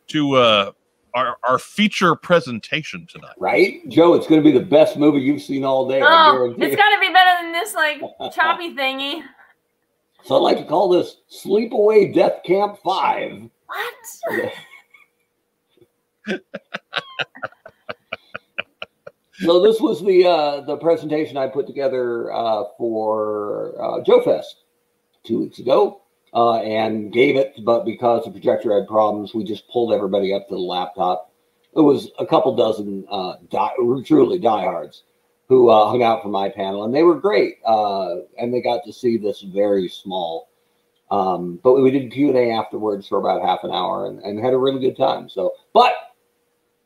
[SPEAKER 1] to uh, our, our feature presentation tonight.
[SPEAKER 3] Right, Joe? It's going to be the best movie you've seen all day.
[SPEAKER 2] Oh, it's got to be better than this like choppy thingy.
[SPEAKER 3] So I'd like to call this Sleepaway Death Camp Five.
[SPEAKER 2] What?
[SPEAKER 3] so this was the uh, the presentation I put together uh, for uh, Joe Fest two weeks ago uh, and gave it, but because the projector had problems, we just pulled everybody up to the laptop. It was a couple dozen uh, die, truly diehards. who uh, hung out for my panel, and they were great. Uh, and they got to see this very small. Um, but we did Q and A afterwards for about half an hour, and, and had a really good time. So, but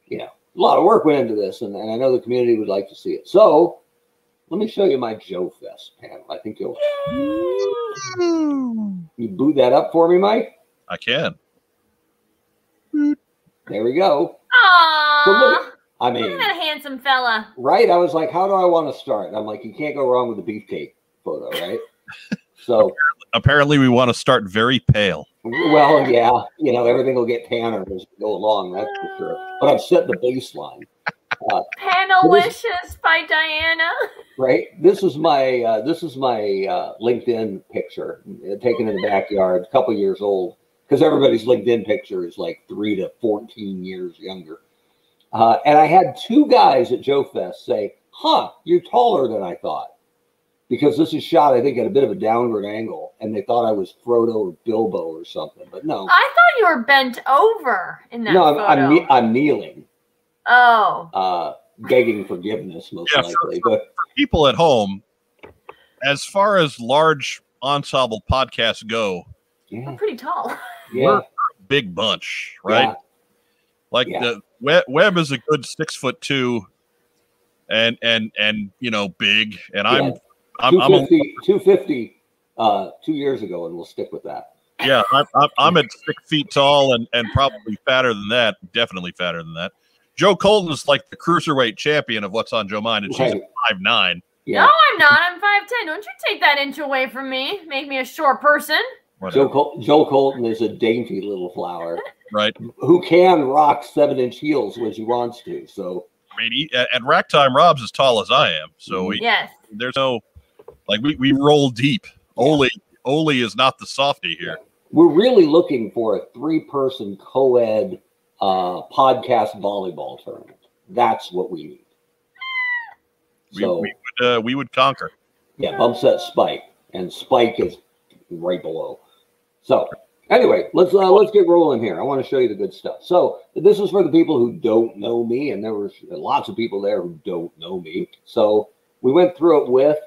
[SPEAKER 3] you know, a lot of work went into this, and, and I know the community would like to see it. So, let me show you my Joe Fest panel. I think you'll you boot that up for me, Mike.
[SPEAKER 1] I can.
[SPEAKER 3] There we go.
[SPEAKER 2] Aww.
[SPEAKER 3] So look, I mean,
[SPEAKER 2] at that handsome fella.
[SPEAKER 3] right? I was like, how do I want to start? I'm like, you can't go wrong with the beefcake photo, right? so,
[SPEAKER 1] Apparently, we want to start very pale.
[SPEAKER 3] well, yeah, you know, everything will get tanner as we go along, that's for sure. But I've set the baseline,
[SPEAKER 2] Panelicious by Diana.
[SPEAKER 3] right? This is my uh, this is my uh, LinkedIn picture uh, taken in the backyard, a couple years old, because everybody's LinkedIn picture is like three to fourteen years younger. Uh, and I had two guys at Joe Fest say, "Huh, you're taller than I thought," because this is shot, I think, at a bit of a downward angle, and they thought I was Frodo or Bilbo or something. But no,
[SPEAKER 2] I thought you were bent over in that
[SPEAKER 3] no, I'm. I'm, I'm kneeling,
[SPEAKER 2] oh.
[SPEAKER 3] uh, begging forgiveness, most
[SPEAKER 1] Yeah, for-
[SPEAKER 3] likely. But
[SPEAKER 1] People at home, as far as large ensemble podcasts go,
[SPEAKER 3] yeah,
[SPEAKER 2] I'm pretty tall.
[SPEAKER 3] yeah,
[SPEAKER 1] big bunch, right?
[SPEAKER 3] yeah.
[SPEAKER 1] Like
[SPEAKER 3] Yeah.
[SPEAKER 1] the Web, Webb is a good six foot two, and and and you know big, and I'm
[SPEAKER 3] Yeah.
[SPEAKER 1] I'm I'm a,
[SPEAKER 3] 250, 250 uh, two years ago, and we'll stick with that.
[SPEAKER 1] yeah I'm, I'm I'm at six feet tall and and probably fatter than that, definitely fatter than that. Joe Colton is like the cruiserweight champion of what's on Joe Mind, and she's
[SPEAKER 3] Right.
[SPEAKER 1] five nine.
[SPEAKER 3] Yeah,
[SPEAKER 2] No, I'm not. I'm 5'10. Don't you take that inch away from me. Make me a short person.
[SPEAKER 3] Joe, Col- Joe Colton is a dainty little flower
[SPEAKER 1] right?
[SPEAKER 3] who can rock seven inch heels when she wants to. So
[SPEAKER 1] I mean, he, at, at rack time, Rob's as tall as I am, so we,
[SPEAKER 2] Yes.
[SPEAKER 1] there's no like we we roll deep. Oli Oli is not the softy here.
[SPEAKER 3] we're really looking for a three person co ed uh, podcast volleyball tournament. That's what we need.
[SPEAKER 1] We,
[SPEAKER 3] So,
[SPEAKER 1] we would uh, we would conquer.
[SPEAKER 3] yeah, bumps that Spike, and Spike is right below. So anyway, let's uh, let's get rolling here. I want to show you the good stuff. So this is for the people who don't know me, and there was lots of people there who don't know me. So we went through it with.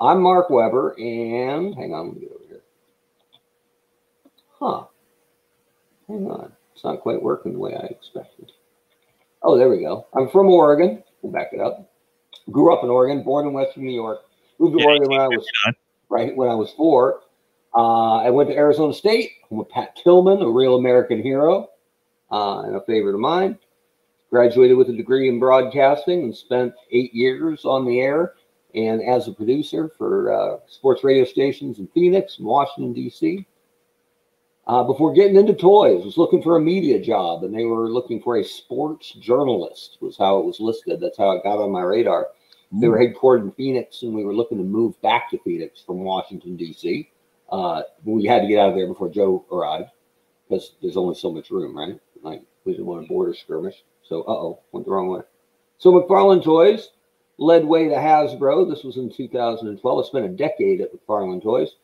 [SPEAKER 3] I'm Mark Weber, and hang on, let me get over here. Huh? Hang on, it's not quite working the way I expected. Oh, there we go. I'm from Oregon. We'll back it up. Grew up in Oregon, born in Western New York. Moved to
[SPEAKER 1] Yeah,
[SPEAKER 3] Oregon when I was right when I was four. Uh, I went to Arizona State home with Pat Tillman, a real American hero uh, and a favorite of mine. Graduated with a degree in broadcasting and spent eight years on the air and as a producer for uh, sports radio stations in Phoenix and Washington, D.C. Uh, before getting into toys, was looking for a media job, and they were looking for a sports journalist. Was how it was listed. That's how it got on my radar. They were headquartered in Phoenix, and we were looking to move back to Phoenix from Washington D.C. Uh, we had to get out of there before Joe arrived because there's only so much room, right? Like we didn't want a border skirmish. So, uh oh, went the wrong way. So McFarlane Toys led way to Hasbro. This was in 2012. I spent a decade at McFarlane Toys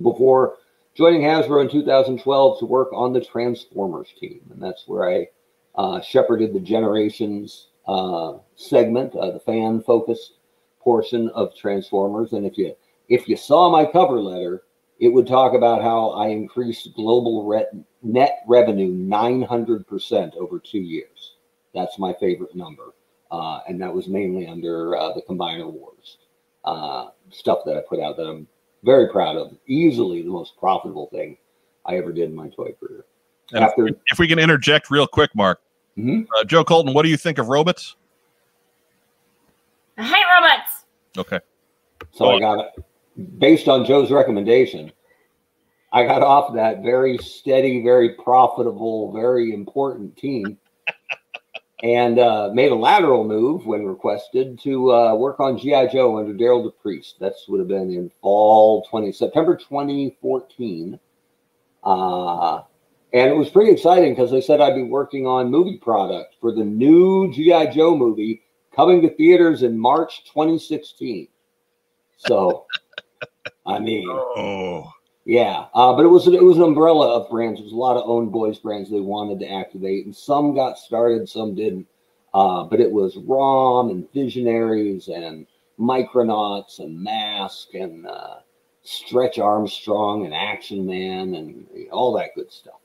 [SPEAKER 3] before joining Hasbro in 2012 to work on the Transformers team, and that's where I uh, shepherded the Generations uh, segment, uh, the fan focused portion of Transformers. And if you if you saw my cover letter, it would talk about how I increased global re- net revenue 900% over two years. That's my favorite number. Uh, and that was mainly under uh, the Combiner Wars uh, stuff that I put out that I'm very proud of. Easily the most profitable thing I ever did in my toy career.
[SPEAKER 1] And
[SPEAKER 3] After,
[SPEAKER 1] If we can interject real quick, Mark,
[SPEAKER 3] Mhm.
[SPEAKER 1] uh, Joe Colton, what do you think of robots?
[SPEAKER 2] I hate robots.
[SPEAKER 1] Okay,
[SPEAKER 3] So I got it based on Joe's recommendation. I got off that very steady, very profitable, very important team and uh, made a lateral move when requested to uh, work on GI Joe under Daryl DePriest. That would have been in fall 20 September 2014. Uh, and it was pretty exciting because they said I'd be working on movie product for the new GI Joe movie coming to theaters in March 2016. So, I mean,
[SPEAKER 1] oh,
[SPEAKER 3] yeah, uh, but it was it was an umbrella of brands. It was a lot of owned boys brands they wanted to activate, and some got started, some didn't. Uh, but it was ROM and Visionaries and Micronauts and Mask and uh, Stretch Armstrong and Action Man and all that good stuff.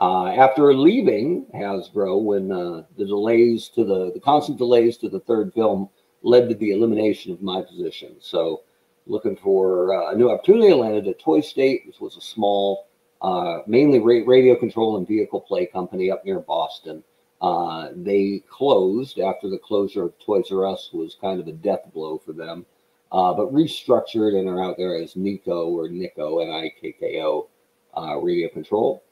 [SPEAKER 3] Uh, after leaving Hasbro, when uh, the delays to the, the constant delays to the third film led to the elimination of my position. So, looking for uh, a new opportunity, I landed at Toy State, which was a small, uh, mainly ra- radio control and vehicle play company up near Boston. Uh, they closed after the closure of Toys R Us was kind of a death blow for them, uh, but restructured and are out there as Nico or Nico, N I K K O, radio control.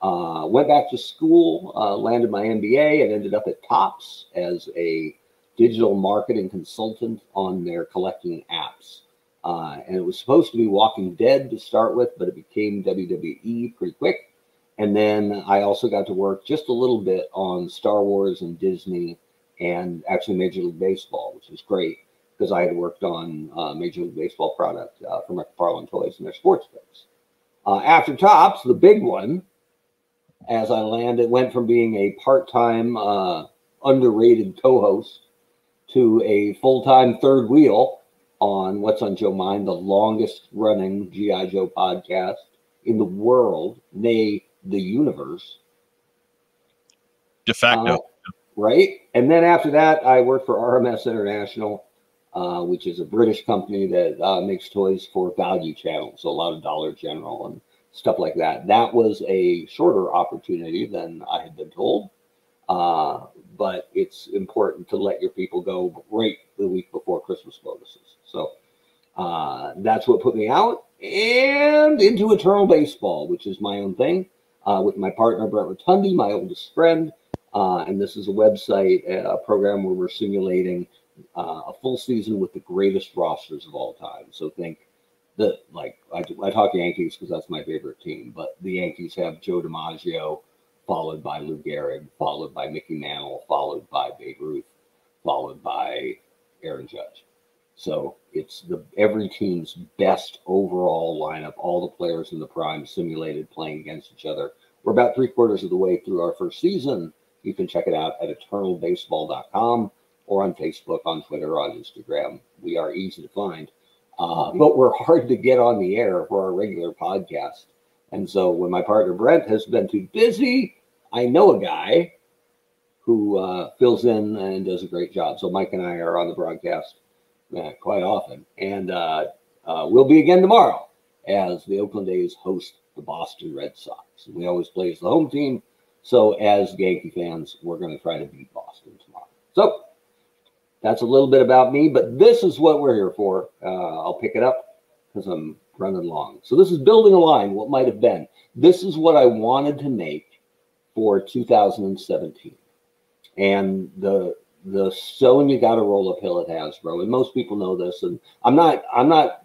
[SPEAKER 3] Uh, went back to school, uh, landed my MBA, and ended up at Topps as a digital marketing consultant on their collecting apps. Uh, and it was supposed to be Walking Dead to start with, but it became WWE pretty quick. And then I also got to work just a little bit on Star Wars and Disney and actually Major League Baseball, which was great because I had worked on uh, Major League Baseball product uh, for McFarlane Toys and their sports books. Uh, after Topps, the big one, as I landed, went from being a part-time, uh, underrated co-host to a full-time third wheel on what's on Joe Mind, the longest-running GI Joe podcast in the world, nay, the universe.
[SPEAKER 1] De facto, uh,
[SPEAKER 3] right? And then after that, I worked for RMS International, uh, which is a British company that uh, makes toys for value channels, so a lot of Dollar General and stuff like that. That was a shorter opportunity than I had been told. Uh, but it's important to let your people go right the week before Christmas bonuses. So uh, that's what put me out and into Eternal Baseball, which is my own thing uh, with my partner, Brett Rotundi, my oldest friend. Uh, and this is a website, a program where we're simulating uh, a full season with the greatest rosters of all time. So think the like I, I talk Yankees because that's my favorite team, but the Yankees have Joe DiMaggio, followed by Lou Gehrig, followed by Mickey Mantle, followed by Babe Ruth, followed by Aaron Judge. So it's the every team's best overall lineup, all the players in the prime simulated playing against each other. We're about three quarters of the way through our first season. You can check it out at eternalbaseball.com or on Facebook, on Twitter, on Instagram. We are easy to find. Uh, but we're hard to get on the air for our regular podcast. And so when my partner Brent has been too busy, I know a guy who uh, fills in and does a great job. So Mike and I are on the broadcast uh, quite often. And uh, uh, we'll be again tomorrow as the Oakland A's host the Boston Red Sox. We always play as the home team. So as Yankee fans, we're going to try to beat Boston tomorrow. So that's a little bit about me, but this is what we're here for. Uh, I'll pick it up because I'm running long. So this is building a line, what might have been. This is what I wanted to make for 2017. And the the stone you got to roll uphill at Hasbro, and most people know this. And I'm not I'm not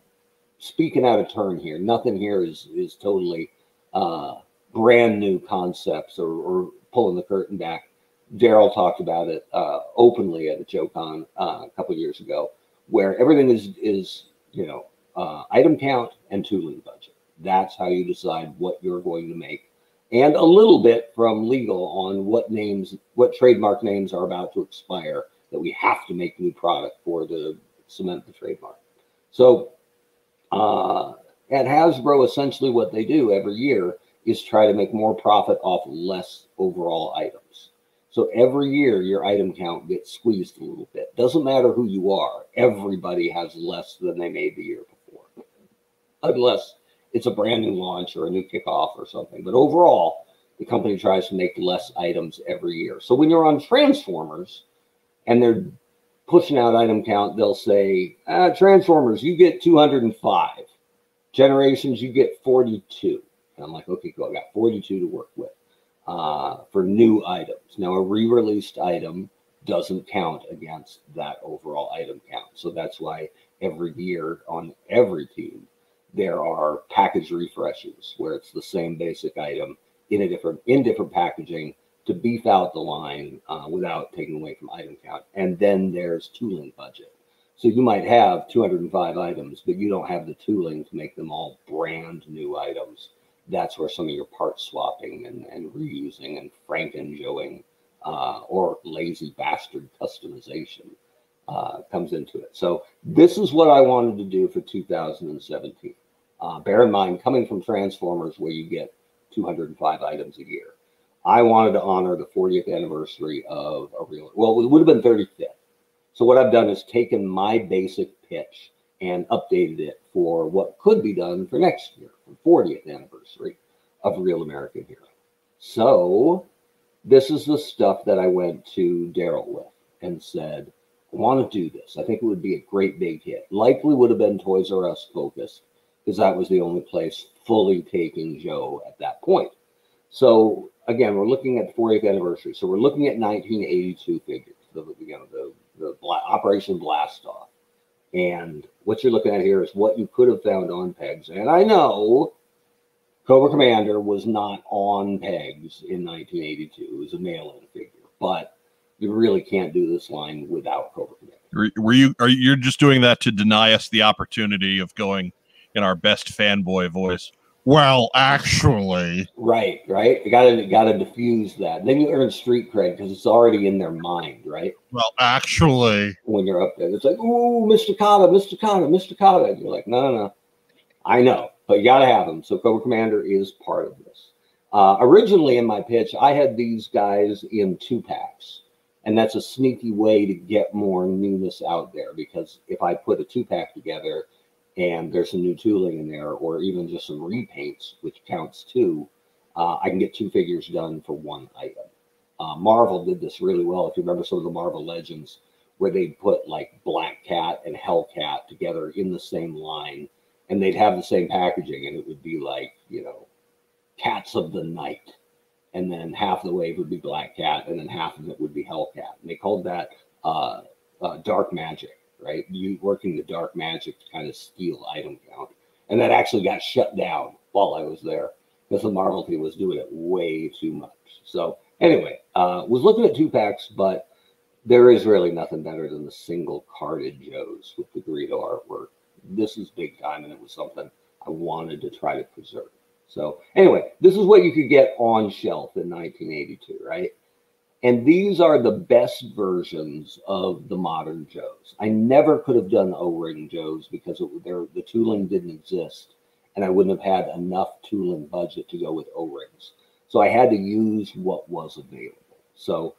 [SPEAKER 3] speaking out of turn here. Nothing here is is totally uh, brand new concepts or, or pulling the curtain back. Daryl talked about it uh, openly at a JoeCon uh, a couple years ago, where everything is is you know uh, item count and tooling budget. That's how you decide what you're going to make, and a little bit from legal on what names, what trademark names are about to expire that we have to make new product for to cement the trademark. So uh, at Hasbro, essentially what they do every year is try to make more profit off less overall items. So every year your item count gets squeezed a little bit. Doesn't matter who you are, everybody has less than they made the year before. Unless it's a brand new launch or a new kickoff or something. But overall, the company tries to make less items every year. So when you're on Transformers and they're pushing out item count, they'll say, ah, Transformers, you get 205. Generations, you get 42. And I'm like, okay, cool. I got 42 to work with uh, for new items. Now, a re released item doesn't count against that overall item count. So that's why every year on every team, there are package refreshes where it's the same basic item in a different in different packaging to beef out the line uh, without taking away from item count. And then there's tooling budget. So you might have 205 items, but you don't have the tooling to make them all brand new items that's where some of your part swapping and, and reusing and frankenjoeing uh, or lazy bastard customization uh, comes into it. So this is what I wanted to do for 2017. Uh, bear in mind, coming from Transformers, where you get 205 items a year, I wanted to honor the 40th anniversary of a real. Well, it would have been 35th. So what I've done is taken my basic pitch and updated it for what could be done for next year, for 40th anniversary of Real American Hero. So this is the stuff that I went to Daryl with and said, I want to do this. I think it would be a great big hit. Likely would have been Toys R Us focused because that was the only place fully taking Joe at that point. So again, we're looking at the 40th anniversary. So we're looking at 1982 figures, the you know the the Operation Blast Off. And what you're looking at here is what you could have found on pegs. And I know Cobra Commander was not on pegs in 1982. It was a mail-in figure, but you really can't do this line without Cobra Commander.
[SPEAKER 1] Were you? Are you? You're just doing that to deny us the opportunity of going in our best fanboy voice? Well, actually,
[SPEAKER 3] right, right. You gotta you gotta diffuse that. Then you earn street cred because it's already in their mind, right?
[SPEAKER 1] Well, actually,
[SPEAKER 3] when you're up there, it's like, "Ooh, Mr. Kata, Mr. Kata, Mr. Kata." And you're like, "No, no, no, I know, but you gotta have them." So Cobra Commander is part of this. Uh, originally, in my pitch, I had these guys in two packs, and that's a sneaky way to get more newness out there. Because if I put a two pack together and there's some new tooling in there, or even just some repaints, which counts too, uh, I can get two figures done for one item. Uh, Marvel did this really well. If you remember some of the Marvel Legends, where they'd put like Black Cat and Hellcat together in the same line, and they'd have the same packaging, and it would be like, you know, Cats of the Night. And then half the wave would be Black Cat, and then half of it would be Hellcat. And they called that uh, uh Dark Magic right? You working the dark magic to kind of steal item count. And that actually got shut down while I was there because the Marvel team was doing it way too much. So anyway, uh, was looking at two packs, but there is really nothing better than the single carded Joes with the Garrido artwork. This is big time, and it was something I wanted to try to preserve. So anyway, this is what you could get on shelf in 1982, right? And these are the best versions of the modern Joes. I never could have done O-ring Joes because it, the tooling didn't exist, and I wouldn't have had enough tooling budget to go with O-rings. So I had to use what was available. So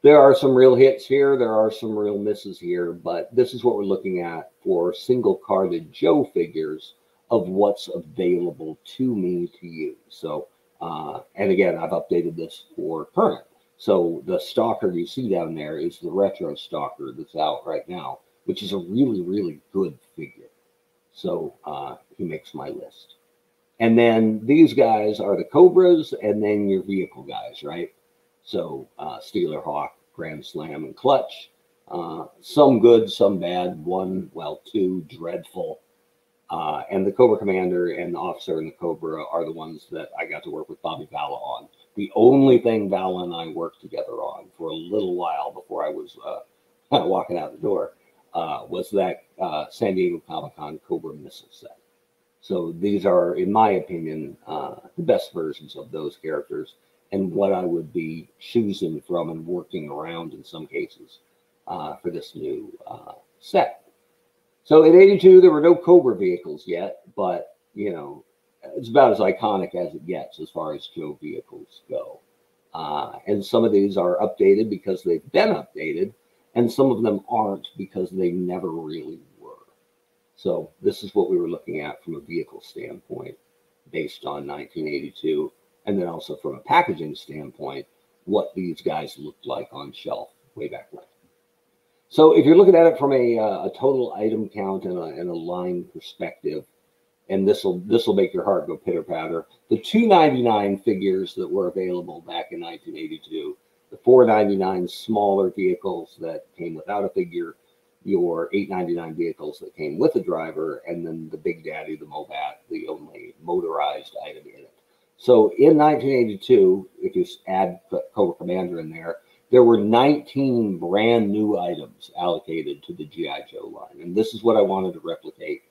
[SPEAKER 3] there are some real hits here. There are some real misses here, but this is what we're looking at for single carded Joe figures of what's available to me to use. So, uh, and again, I've updated this for current. So the stalker you see down there is the retro stalker that's out right now, which is a really, really good figure. So uh, he makes my list. And then these guys are the Cobras and then your vehicle guys, right? So uh, Steeler Hawk, Grand Slam, and Clutch. Uh, some good, some bad. One, well, two, dreadful. Uh, and the Cobra Commander and the Officer and the Cobra are the ones that I got to work with Bobby Valla on the only thing Val and I worked together on for a little while before I was uh, walking out the door uh, was that uh, San Diego Comic Con Cobra missile set. So these are, in my opinion, uh, the best versions of those characters and what I would be choosing from and working around in some cases uh, for this new uh, set. So in 82, there were no Cobra vehicles yet, but, you know, it's about as iconic as it gets as far as Joe vehicles go. Uh, and some of these are updated because they've been updated, and some of them aren't because they never really were. So this is what we were looking at from a vehicle standpoint based on 1982, and then also from a packaging standpoint, what these guys looked like on shelf way back when. So if you're looking at it from a, uh, a total item count and a, and a line perspective, and this will this will make your heart go pitter patter. The 299 figures that were available back in 1982, the 499 smaller vehicles that came without a figure, your 899 vehicles that came with a driver, and then the Big Daddy, the Mobat, the only motorized item in it. So in 1982, if you add Cobra Commander in there, there were 19 brand new items allocated to the GI Joe line, and this is what I wanted to replicate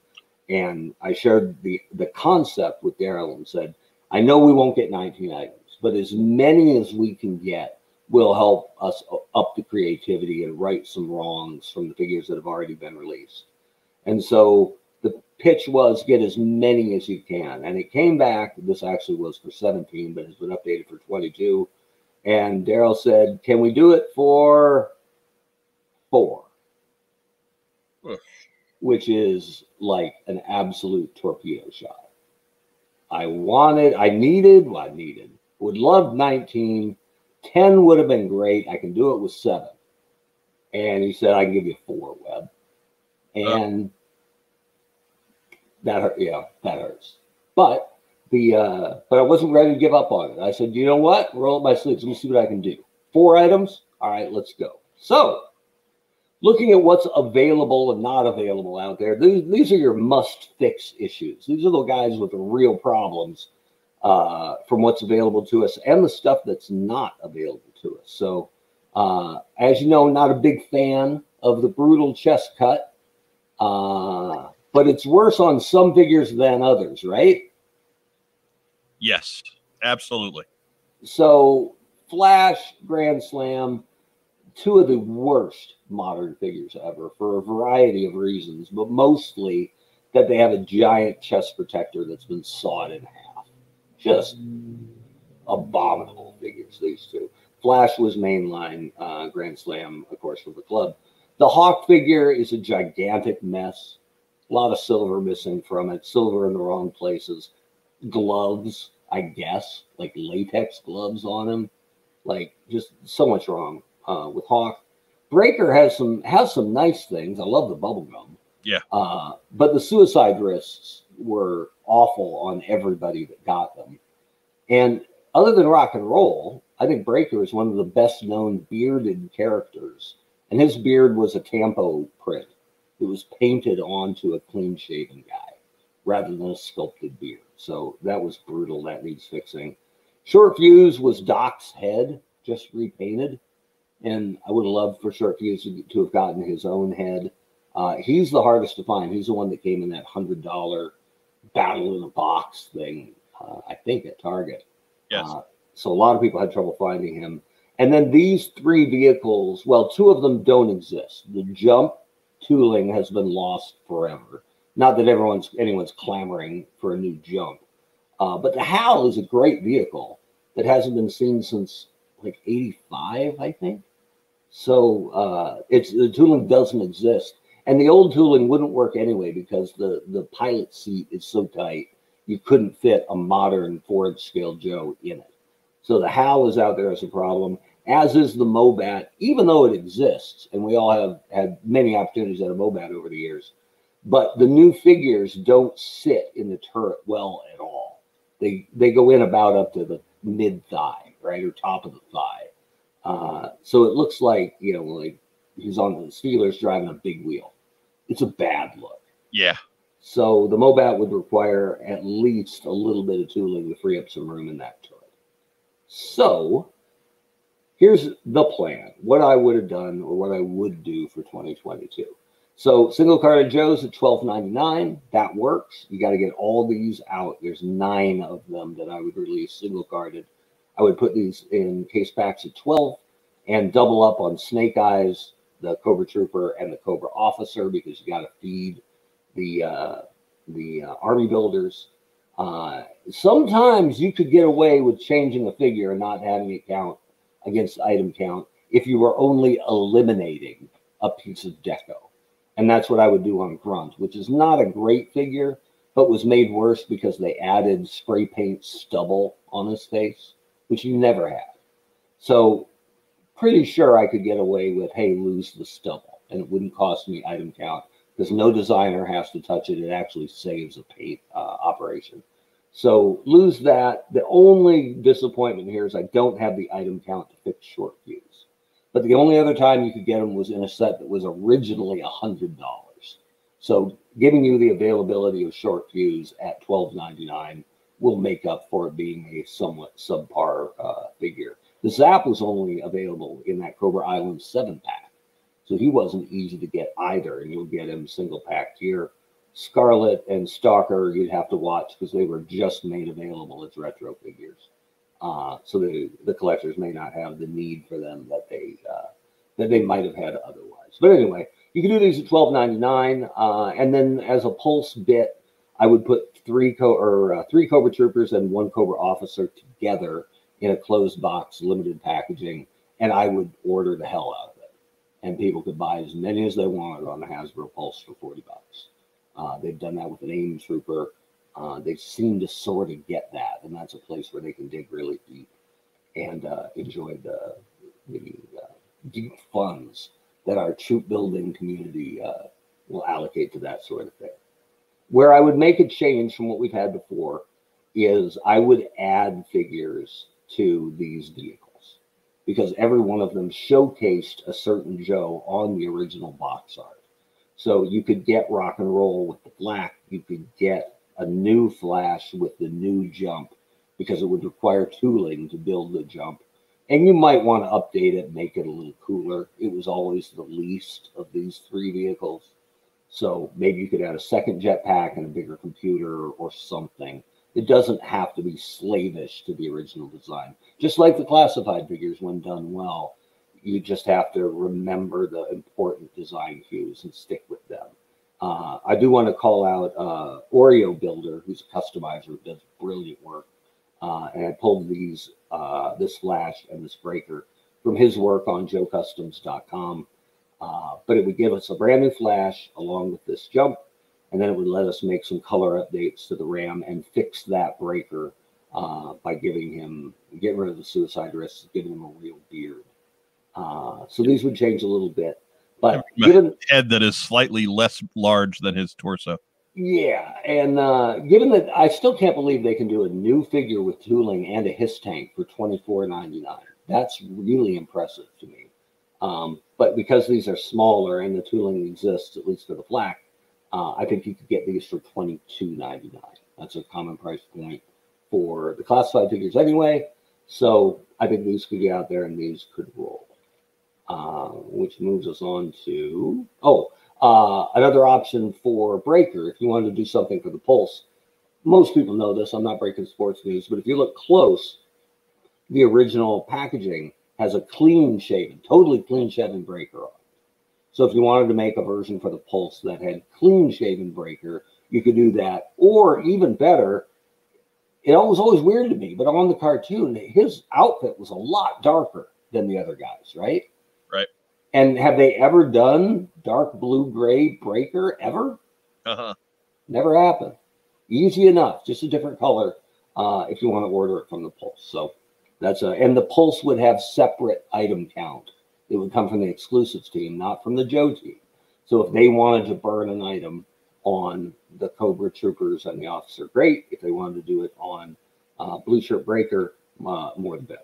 [SPEAKER 3] and I shared the, the concept with Daryl and said, I know we won't get 19 items, but as many as we can get will help us up the creativity and right some wrongs from the figures that have already been released. And so the pitch was get as many as you can. And it came back, this actually was for 17, but has been updated for 22. And Daryl said, Can we do it for four? Which is like an absolute torpedo shot. I wanted, I needed, well, I needed, would love 19 10 would have been great. I can do it with seven. And he said, I can give you four, Webb. And that hurt. Yeah, that hurts. But the, uh, but I wasn't ready to give up on it. I said, you know what? Roll up my sleeves. Let me see what I can do. Four items. All right, let's go. So, looking at what's available and not available out there, these, these are your must fix issues. These are the guys with the real problems uh, from what's available to us and the stuff that's not available to us. So, uh, as you know, not a big fan of the brutal chest cut, uh, but it's worse on some figures than others, right?
[SPEAKER 1] Yes, absolutely.
[SPEAKER 3] So, Flash, Grand Slam, two of the worst modern figures ever for a variety of reasons, but mostly that they have a giant chest protector that's been sawed in half just abominable figures, these two. Flash was mainline uh, Grand Slam, of course, for the club. The Hawk figure is a gigantic mess. A lot of silver missing from it, silver in the wrong places. Gloves, I guess, like latex gloves on him. Like just so much wrong uh, with Hawk. Breaker has some has some nice things. I love the bubble gum.
[SPEAKER 1] Yeah.
[SPEAKER 3] Uh, but the suicide wrists were awful on everybody that got them. And other than rock and roll, I think Breaker is one of the best known bearded characters. And his beard was a tampo print. It was painted onto a clean shaven guy rather than a sculpted beard. So that was brutal. That needs fixing. Short Fuse was Doc's head, just repainted. And I would have loved for Short Fuse to have gotten his own head. Uh, he's the hardest to find. He's the one that came in that hundred dollar battle in a box thing. Uh, I think at Target.
[SPEAKER 1] Yes.
[SPEAKER 3] Uh, so a lot of people had trouble finding him. And then these three vehicles, well, two of them don't exist. The jump tooling has been lost forever. Not that everyone's anyone's clamoring for a new jump, uh, but the Hal is a great vehicle that hasn't been seen since like '85, I think. So uh, it's the tooling doesn't exist. And the old tooling wouldn't work anyway because the, the pilot seat is so tight, you couldn't fit a modern Ford scale Joe in it. So the HAL is out there as a problem, as is the Mobat, even though it exists. And we all have had many opportunities at a Mobat over the years. But the new figures don't sit in the turret well at all. They they go in about up to the mid thigh, right, or top of the thigh. Uh, so it looks like you know, like he's on the Steelers driving a big wheel it's a bad look.
[SPEAKER 1] Yeah.
[SPEAKER 3] So the Mobat would require at least a little bit of tooling to free up some room in that turret. So here's the plan what I would have done or what I would do for 2022. So single carded Joe's at 12.99. That works. You got to get all these out. There's nine of them that I would release single carded. I would put these in case packs at 12 and double up on Snake Eyes the Cobra Trooper and the Cobra Officer because you got to feed the uh, the uh, army builders. Uh, sometimes you could get away with changing a figure and not having it count against item count if you were only eliminating a piece of deco. And that's what I would do on Grunt, which is not a great figure, but was made worse because they added spray paint stubble on his face, which you never have. So pretty sure I could get away with, hey, lose the stubble, and it wouldn't cost me item count because no designer has to touch it. It actually saves a paint uh, operation. So lose that. The only disappointment here is I don't have the item count to fix Short Fuse. But the only other time you could get them was in a set that was originally a hundred dollars. So giving you the availability of Short Fuse at twelve ninety nine will make up for it being a somewhat subpar uh, figure. The Zap was only available in that Cobra Island seven pack. So he wasn't easy to get either, and you'll get him single packed here. Scarlett and Stalker, you'd have to watch because they were just made available as retro figures. Uh, so the, the collectors may not have the need for them that they uh, that they might have had otherwise. But anyway, you can do these at twelve ninety nine, uh, and then as a pulse bit, I would put three co or uh, three Cobra troopers and one Cobra officer together in a closed box, limited packaging, and I would order the hell out of it, and people could buy as many as they wanted on the Hasbro Pulse for forty bucks. Uh, they've done that with an AIM trooper. Uh, they seem to sort of get that, and that's a place where they can dig really deep and uh, enjoy the the uh, deep funds that our troop building community uh, will allocate to that sort of thing. Where I would make a change from what we've had before is I would add figures to these vehicles because every one of them showcased a certain Joe on the original box art. So you could get rock and roll with the black, you could get a new flash with the new jump because it would require tooling to build the jump. And you might want to update it, make it a little cooler. It was always the least of these three vehicles. So maybe you could add a second jetpack and a bigger computer or something. It doesn't have to be slavish to the original design. Just like the classified figures, when done well, you just have to remember the important design cues and stick with them. Uh, I do want to call out uh, Oreo Builder, who's a customizer, who does brilliant work. Uh, and I pulled these, uh, this flash and this breaker from his work on joecustoms.com. Uh, but it would give us a brand new flash along with this jump, and then it would let us make some color updates to the RAM and fix that breaker uh, by giving him, getting rid of the suicide wrist, giving him a real beard. Uh, so these would change a little bit. But given
[SPEAKER 1] head that is slightly less large than his torso.
[SPEAKER 3] Yeah, and uh, given that I still can't believe they can do a new figure with tooling and a HISS tank for twenty four ninety nine. That's really impressive to me. Um, but because these are smaller and the tooling exists, at least for the flak, uh, I think you could get these for twenty two ninety nine. That's a common price point for the classified figures anyway. So I think these could get out there and these could roll. Uh, which moves us on to oh uh, another option for breaker if you wanted to do something for the pulse most people know this i'm not breaking sports news but if you look close the original packaging has a clean shaven totally clean shaven breaker on so if you wanted to make a version for the pulse that had clean shaven breaker you could do that or even better it was always weird to me but on the cartoon his outfit was a lot darker than the other guys right
[SPEAKER 1] Right.
[SPEAKER 3] And have they ever done dark blue gray breaker ever?
[SPEAKER 1] Uh-huh.
[SPEAKER 3] Never happened. Easy enough, just a different color uh, if you want to order it from the Pulse. So that's a, and the Pulse would have separate item count. It would come from the exclusives team, not from the Joe team. So if they wanted to burn an item on the Cobra Troopers and the Officer, great. If they wanted to do it on uh, Blue Shirt Breaker, uh, more the better.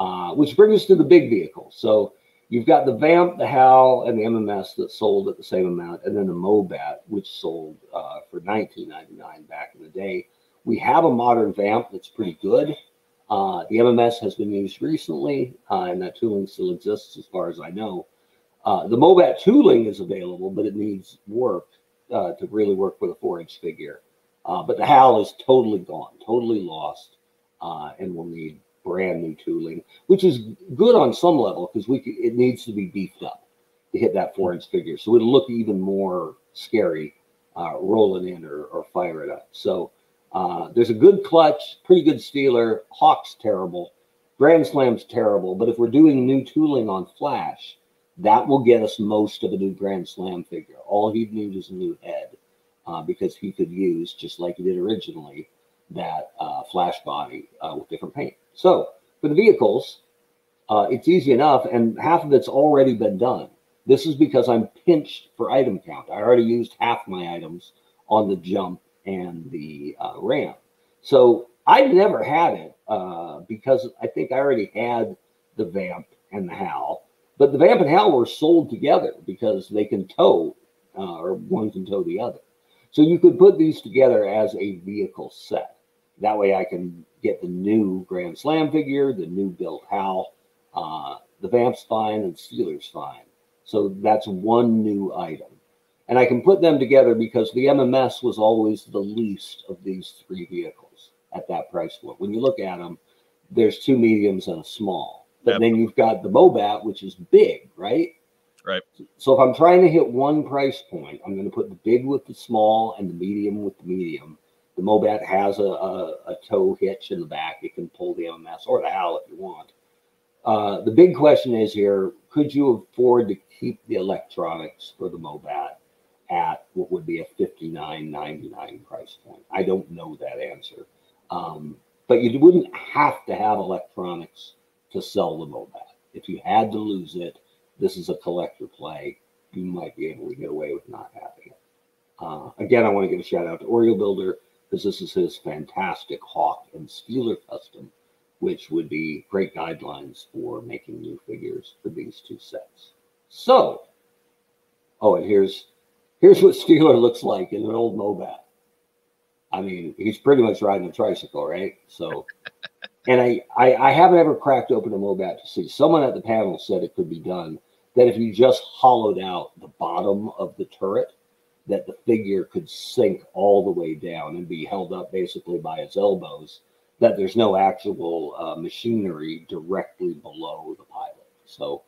[SPEAKER 3] Uh, which brings us to the big vehicles. So You've got the Vamp, the HAL, and the MMS that sold at the same amount, and then the Mobat, which sold uh, for $19.99 back in the day. We have a modern Vamp that's pretty good. Uh, the MMS has been used recently, uh, and that tooling still exists as far as I know. Uh, the Mobat tooling is available, but it needs work uh, to really work with a four-inch figure. Uh, but the HAL is totally gone, totally lost, and will need brand new tooling, which is good on some level because we it needs to be beefed up to hit that four inch figure. So it'll look even more scary uh, rolling in or, or fire it up. So uh, there's a good clutch, pretty good steeler. Hawk's terrible. Grand Slam's terrible. But if we're doing new tooling on Flash, that will get us most of a new Grand Slam figure. All he'd need is a new head uh, because he could use, just like he did originally, that uh, Flash body uh, with different paint. So for the vehicles, uh, it's easy enough, and half of it's already been done. This is because I'm pinched for item count. I already used half my items on the jump and the uh, ram. So I never had it uh, because I think I already had the Vamp and the HAL. But the Vamp and HAL were sold together because they can tow, uh, or one can tow the other. So you could put these together as a vehicle set. That way I can get the new Grand Slam figure, the new built HAL, uh, the Vamp's fine and Steeler's fine. So that's one new item. And I can put them together because the MMS was always the least of these three vehicles at that price point. When you look at them, there's two mediums and a small. But then you've got the Mobat, which is big, right?
[SPEAKER 1] Right.
[SPEAKER 3] So if I'm trying to hit one price point, I'm going to put the big with the small and the medium with the medium. The Mobat has a, a, a toe hitch in the back. It can pull the MMS or the HAL if you want. Uh, the big question is here: Could you afford to keep the electronics for the Mobat at what would be a fifty nine ninety nine price point? I don't know that answer, um, but you wouldn't have to have electronics to sell the Mobat. If you had to lose it, this is a collector play. You might be able to get away with not having it. Uh, again, I want to give a shout out to Oriole Builder because this is his fantastic Hawk and Steeler custom which would be great guidelines for making new figures for these two sets. So, oh, and here's here's what Steeler looks like in an old Mobat. I mean, he's pretty much riding a tricycle, right? So, and I, I, I haven't ever cracked open a Mobat to see. Someone at the panel said it could be done. That if you just hollowed out the bottom of the turret, that the figure could sink all the way down and be held up basically by its elbows that there's no actual uh, machinery directly below the pilot. So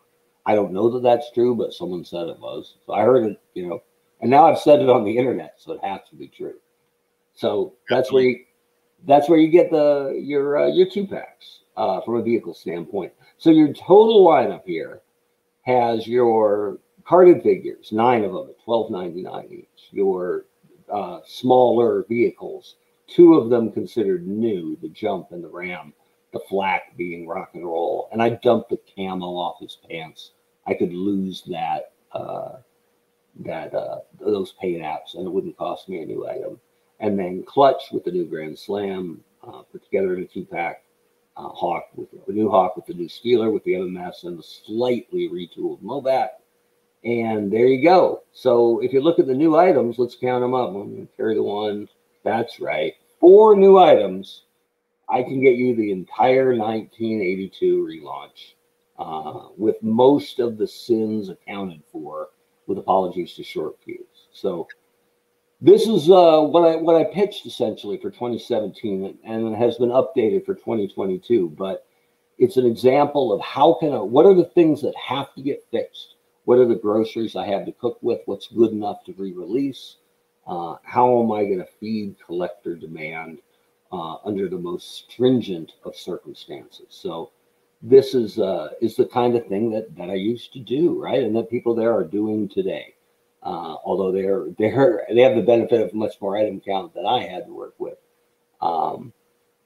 [SPEAKER 3] I don't know that that's true, but someone said it was. So I heard it, you know, and now I've said it on the internet, so it has to be true. So that's where you, that's where you get the your uh, your two packs uh, from a vehicle standpoint. So your total lineup here has your carded figures, nine of them at twelve ninety nine each. Your uh, smaller vehicles two of them considered new, the jump and the ram, the flak being rock and roll. And I dumped the camo off his pants. I could lose that uh, that uh, those paint apps and it wouldn't cost me a new item. And then clutch with the new Grand Slam, uh, put together in a two pack. Uh, Hawk with the new Hawk with the new Steeler with the MMS and the slightly retooled Mobat. And there you go. So if you look at the new items, let's count them up. I'm going to carry the one, that's right. Four new items. I can get you the entire 1982 relaunch uh, with most of the sins accounted for, with apologies to short fuse. So this is uh, what I what I pitched essentially for 2017, and it has been updated for 2022. But it's an example of how can I, what are the things that have to get fixed? What are the groceries I have to cook with? What's good enough to re-release? Uh, how am I going to feed collector demand uh, under the most stringent of circumstances? So this is uh, is the kind of thing that that I used to do, right, and that people there are doing today. Uh, although they're they're they have the benefit of much more item count than I had to work with. Um,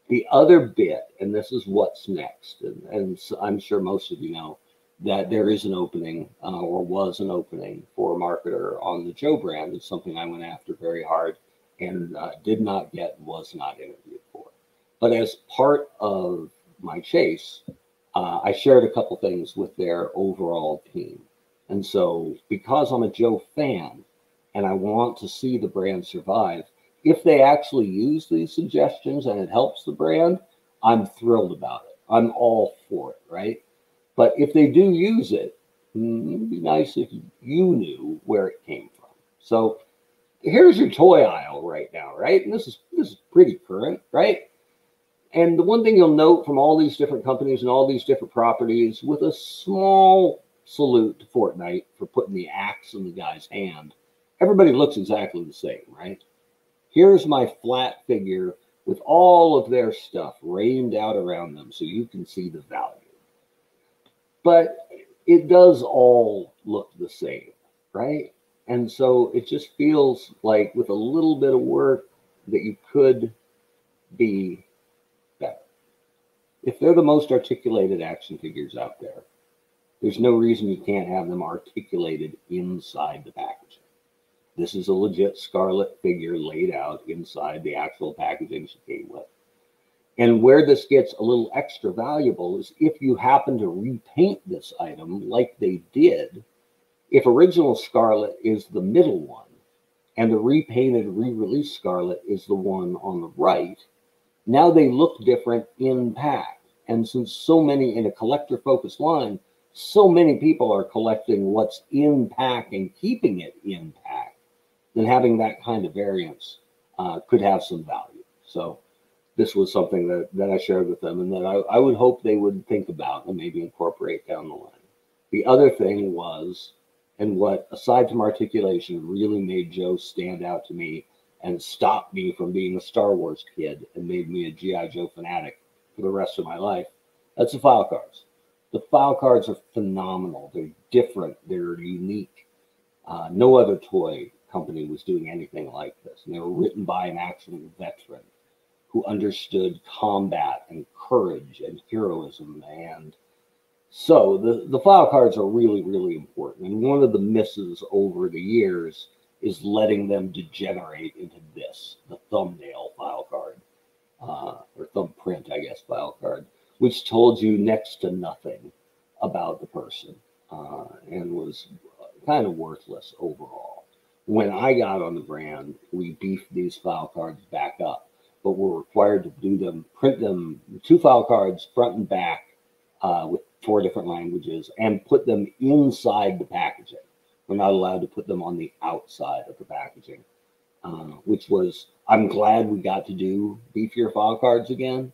[SPEAKER 3] the other bit, and this is what's next, and, and I'm sure most of you know, that there is an opening uh, or was an opening for a marketer on the Joe brand is something I went after very hard and uh, did not get, was not interviewed for. But as part of my chase, uh, I shared a couple things with their overall team. And so, because I'm a Joe fan and I want to see the brand survive, if they actually use these suggestions and it helps the brand, I'm thrilled about it. I'm all for it, right? But if they do use it, mm, it'd be nice if you knew where it came from. So here's your toy aisle right now, right? And this is this is pretty current, right? And the one thing you'll note from all these different companies and all these different properties, with a small salute to Fortnite for putting the axe in the guy's hand, everybody looks exactly the same, right? Here's my flat figure with all of their stuff rained out around them so you can see the value but it does all look the same, right? And so it just feels like with a little bit of work that you could be. If they're the most articulated action figures out there, there's no reason you can't have them articulated inside the packaging. This is a legit Scarlett figure laid out inside the actual packaging she came with. And where this gets a little extra valuable is if you happen to repaint this item like they did, if original Scarlett is the middle one and the repainted re-release Scarlett is the one on the right, now they look different in pack. And since so many in a collector focused line, so many people are collecting what's in pack and keeping it in pack, then having that kind of variance uh, could have some value. So this was something that, that I shared with them and that I, I would hope they would think about and maybe incorporate down the line. The other thing was, and what aside from articulation really made Joe stand out to me and stopped me from being a Star Wars kid and made me a G.I. Joe fanatic for the rest of my life, that's the file cards. The file cards are phenomenal. They're different, they're unique. Uh, no other toy company was doing anything like this. And they were written by an actual veteran who understood combat and courage and heroism. And so the, the file cards are really, really important. And one of the misses over the years is letting them degenerate into this, the thumbnail file card, uh, or thumbprint, I guess, file card, which told you next to nothing about the person uh, and was kind of worthless overall. When I got on the brand, we beefed these file cards back up but we're required to do them, print them, two file cards, front and back, uh, with four different languages, and put them inside the packaging. We're not allowed to put them on the outside of the packaging, uh, which was, I'm glad we got to do beefier file cards again,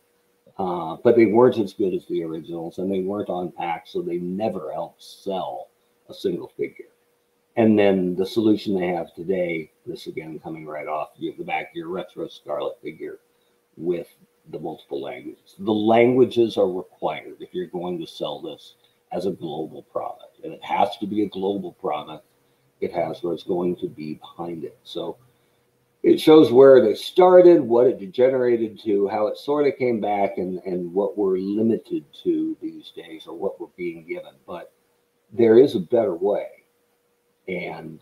[SPEAKER 3] uh, but they weren't as good as the originals, and they weren't on pack, so they never helped sell a single figure. And then the solution they have today, this again coming right off you the back of your retro Scarlett figure with the multiple languages. The languages are required if you're going to sell this as a global product. And it has to be a global product. It has what's going to be behind it. So it shows where they started, what it degenerated to, how it sort of came back, and, and what we're limited to these days or what we're being given. But there is a better way and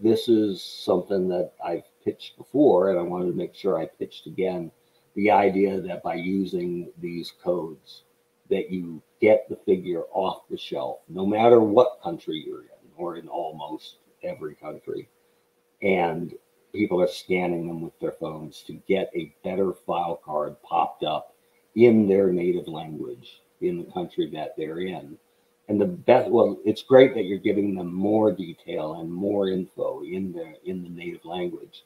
[SPEAKER 3] this is something that I've pitched before, and I wanted to make sure I pitched again the idea that by using these codes, that you get the figure off the shelf, no matter what country you're in, or in almost every country. And people are scanning them with their phones to get a better file card popped up in their native language in the country that they're in. And the best well it's great that you're giving them more detail and more info in the in the native language.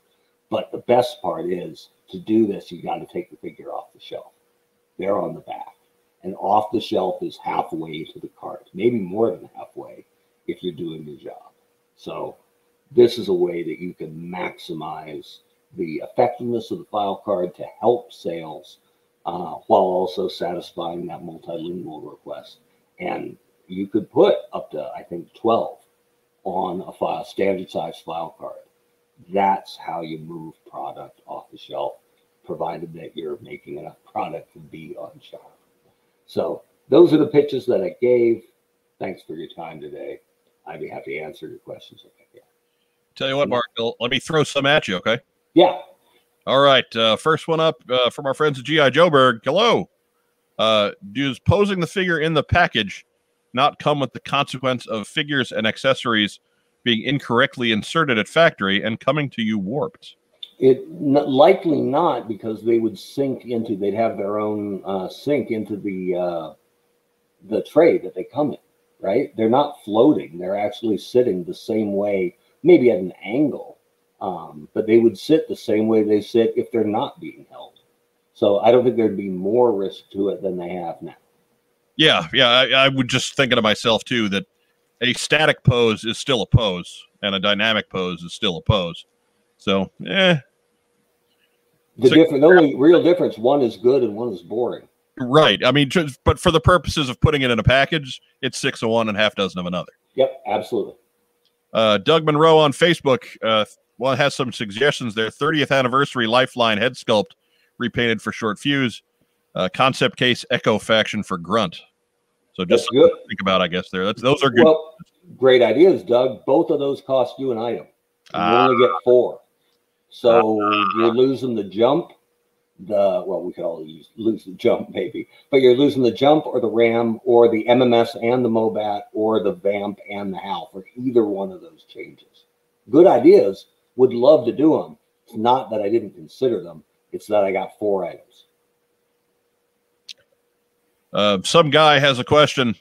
[SPEAKER 3] But the best part is to do this you got to take the figure off the shelf. They're on the back and off the shelf is halfway to the cart maybe more than halfway if you're doing your job so this is a way that you can maximize the effectiveness of the file card to help sales uh, while also satisfying that multilingual request and you could put up to I think 12 on a file standard size file card. That's how you move product off the shelf, provided that you're making enough product to be on shelf. So those are the pitches that I gave. Thanks for your time today. I'd be happy to answer your questions if I can.
[SPEAKER 1] Tell you what, Mark, let me throw some at you, okay?
[SPEAKER 3] Yeah.
[SPEAKER 1] All right. Uh, first one up uh, from our friends at GI Joburg. Hello. Uh, does posing the figure in the package not come with the consequence of figures and accessories being incorrectly inserted at factory and coming to you warped?
[SPEAKER 3] It likely not because they would sink into. They'd have their own uh, sink into the uh, the tray that they come in. Right? They're not floating. They're actually sitting the same way, maybe at an angle, um, but they would sit the same way they sit if they're not being held. So I don't think there'd be more risk to it than they have now.
[SPEAKER 1] Yeah, yeah. I, I would just thinking to myself too that a static pose is still a pose, and a dynamic pose is still a pose. So, eh.
[SPEAKER 3] The so, different, only real difference, one is good and one is boring.
[SPEAKER 1] Right. I mean, just, but for the purposes of putting it in a package, it's six of one and half dozen of another.
[SPEAKER 3] Yep, absolutely.
[SPEAKER 1] Uh, Doug Monroe on Facebook, uh, well, has some suggestions there. 30th anniversary Lifeline head sculpt repainted for Short Fuse uh, concept case Echo faction for Grunt. So just think about, I guess there. That's those are good. Well,
[SPEAKER 3] great ideas, Doug. Both of those cost you an item. You only get four, so uh, you're losing the jump. The well, we could all use, lose the jump maybe, but you're losing the jump or the ram or the MMS and the Mobat or the Vamp and the HAL for either one of those changes. Good ideas. Would love to do them. It's not that I didn't consider them. It's that I got four items.
[SPEAKER 1] Uh, some guy has a question.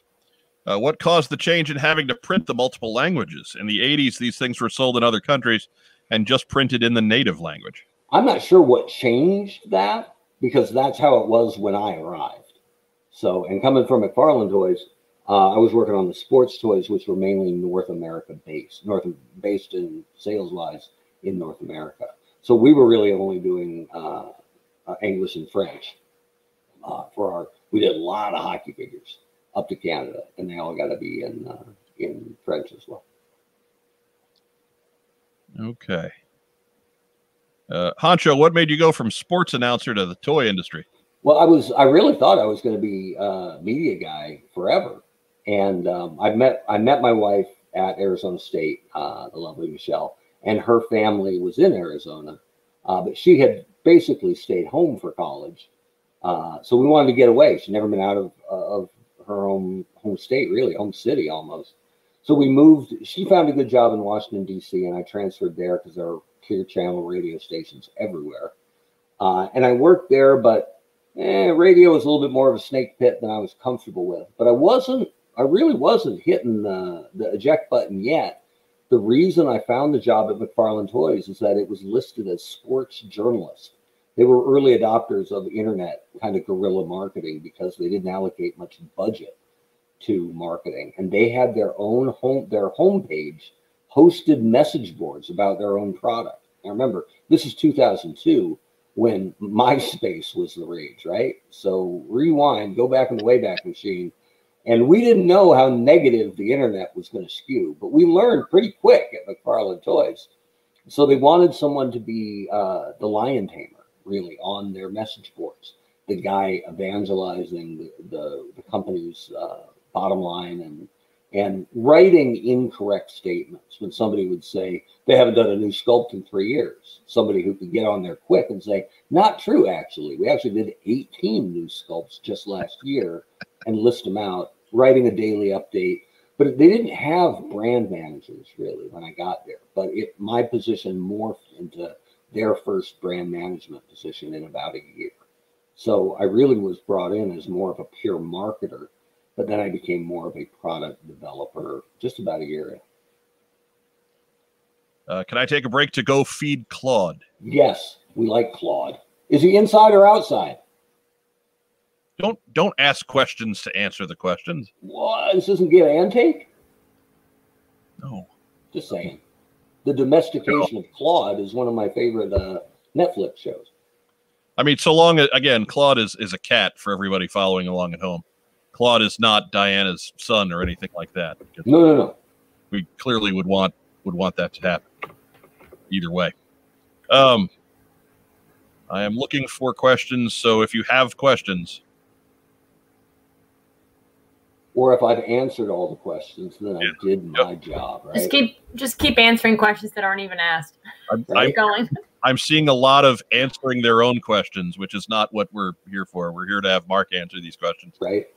[SPEAKER 1] Uh, what caused the change in having to print the multiple languages? In the 80s, these things were sold in other countries and just printed in the native language.
[SPEAKER 3] I'm not sure what changed that. because that's how it was when I arrived. So, and coming from McFarlane Toys, uh, I was working on the sports toys, which were mainly North America based, North based in sales wise in North America. So we were really only doing uh, uh, English and French uh, for our. We did a lot of hockey figures up to Canada, and they all got to be in uh, in French as well.
[SPEAKER 1] Okay. Uh, Honcho, what made you go from sports announcer to the toy industry?
[SPEAKER 3] Well, I was I really thought I was going to be a media guy forever, and um, I met I met my wife at Arizona State, uh, the lovely Michelle, and her family was in Arizona, uh, but she had basically stayed home for college, uh, so we wanted to get away. She'd never been out of of her home home state, really home city almost. So we moved. She found a good job in Washington D.C., and I transferred there because there are clear channel radio stations everywhere. Uh, and I worked there, but eh, radio was a little bit more of a snake pit than I was comfortable with. But I wasn't. I really wasn't hitting the the eject button yet. The reason I found the job at McFarlane Toys is that it was listed as sports journalist. They were early adopters of internet kind of guerrilla marketing because they didn't allocate much budget to marketing, and they had their own home their homepage hosted message boards about their own product. Now remember, this is 2002 when MySpace was the rage, right? So rewind, go back in the Wayback Machine, and we didn't know how negative the internet was going to skew, but we learned pretty quick at McFarlane Toys. So they wanted someone to be uh, the lion tamer, really, on their message boards. The guy evangelizing the the, the company's uh, bottom line and and writing incorrect statements when somebody would say they haven't done a new sculpt in three years. Somebody who could get on there quick and say, not true, actually. We actually did 18 new sculpts just last year and list them out, writing a daily update. But they didn't have brand managers really when I got there. But it, my position morphed into their first brand management position in about a year. So I really was brought in as more of a pure marketer but then I became more of a product developer just about a year in.
[SPEAKER 1] Uh, can I take a break to go feed Claude?
[SPEAKER 3] Yes, we like Claude. Is he inside or outside?
[SPEAKER 1] Don't don't ask questions to answer the questions.
[SPEAKER 3] What? This isn't give and take?
[SPEAKER 1] No.
[SPEAKER 3] Just saying. The domestication of Claude is one of my favorite uh, Netflix shows.
[SPEAKER 1] I mean, so long as again, Claude is is a cat for everybody following along at home. Claude is not Diana's son or anything like that.
[SPEAKER 3] No, no, no.
[SPEAKER 1] We clearly would want would want that to happen. Either way. Um I am looking for questions, so if you have questions,
[SPEAKER 3] Or if I've answered all the questions, then I did my job, right?
[SPEAKER 2] Just keep just keep answering questions that aren't even asked.
[SPEAKER 1] I'm, I'm,
[SPEAKER 2] Keep going.
[SPEAKER 1] I'm seeing a lot of answering their own questions, which is not what we're here for. We're here to have Mark answer these questions.
[SPEAKER 3] right?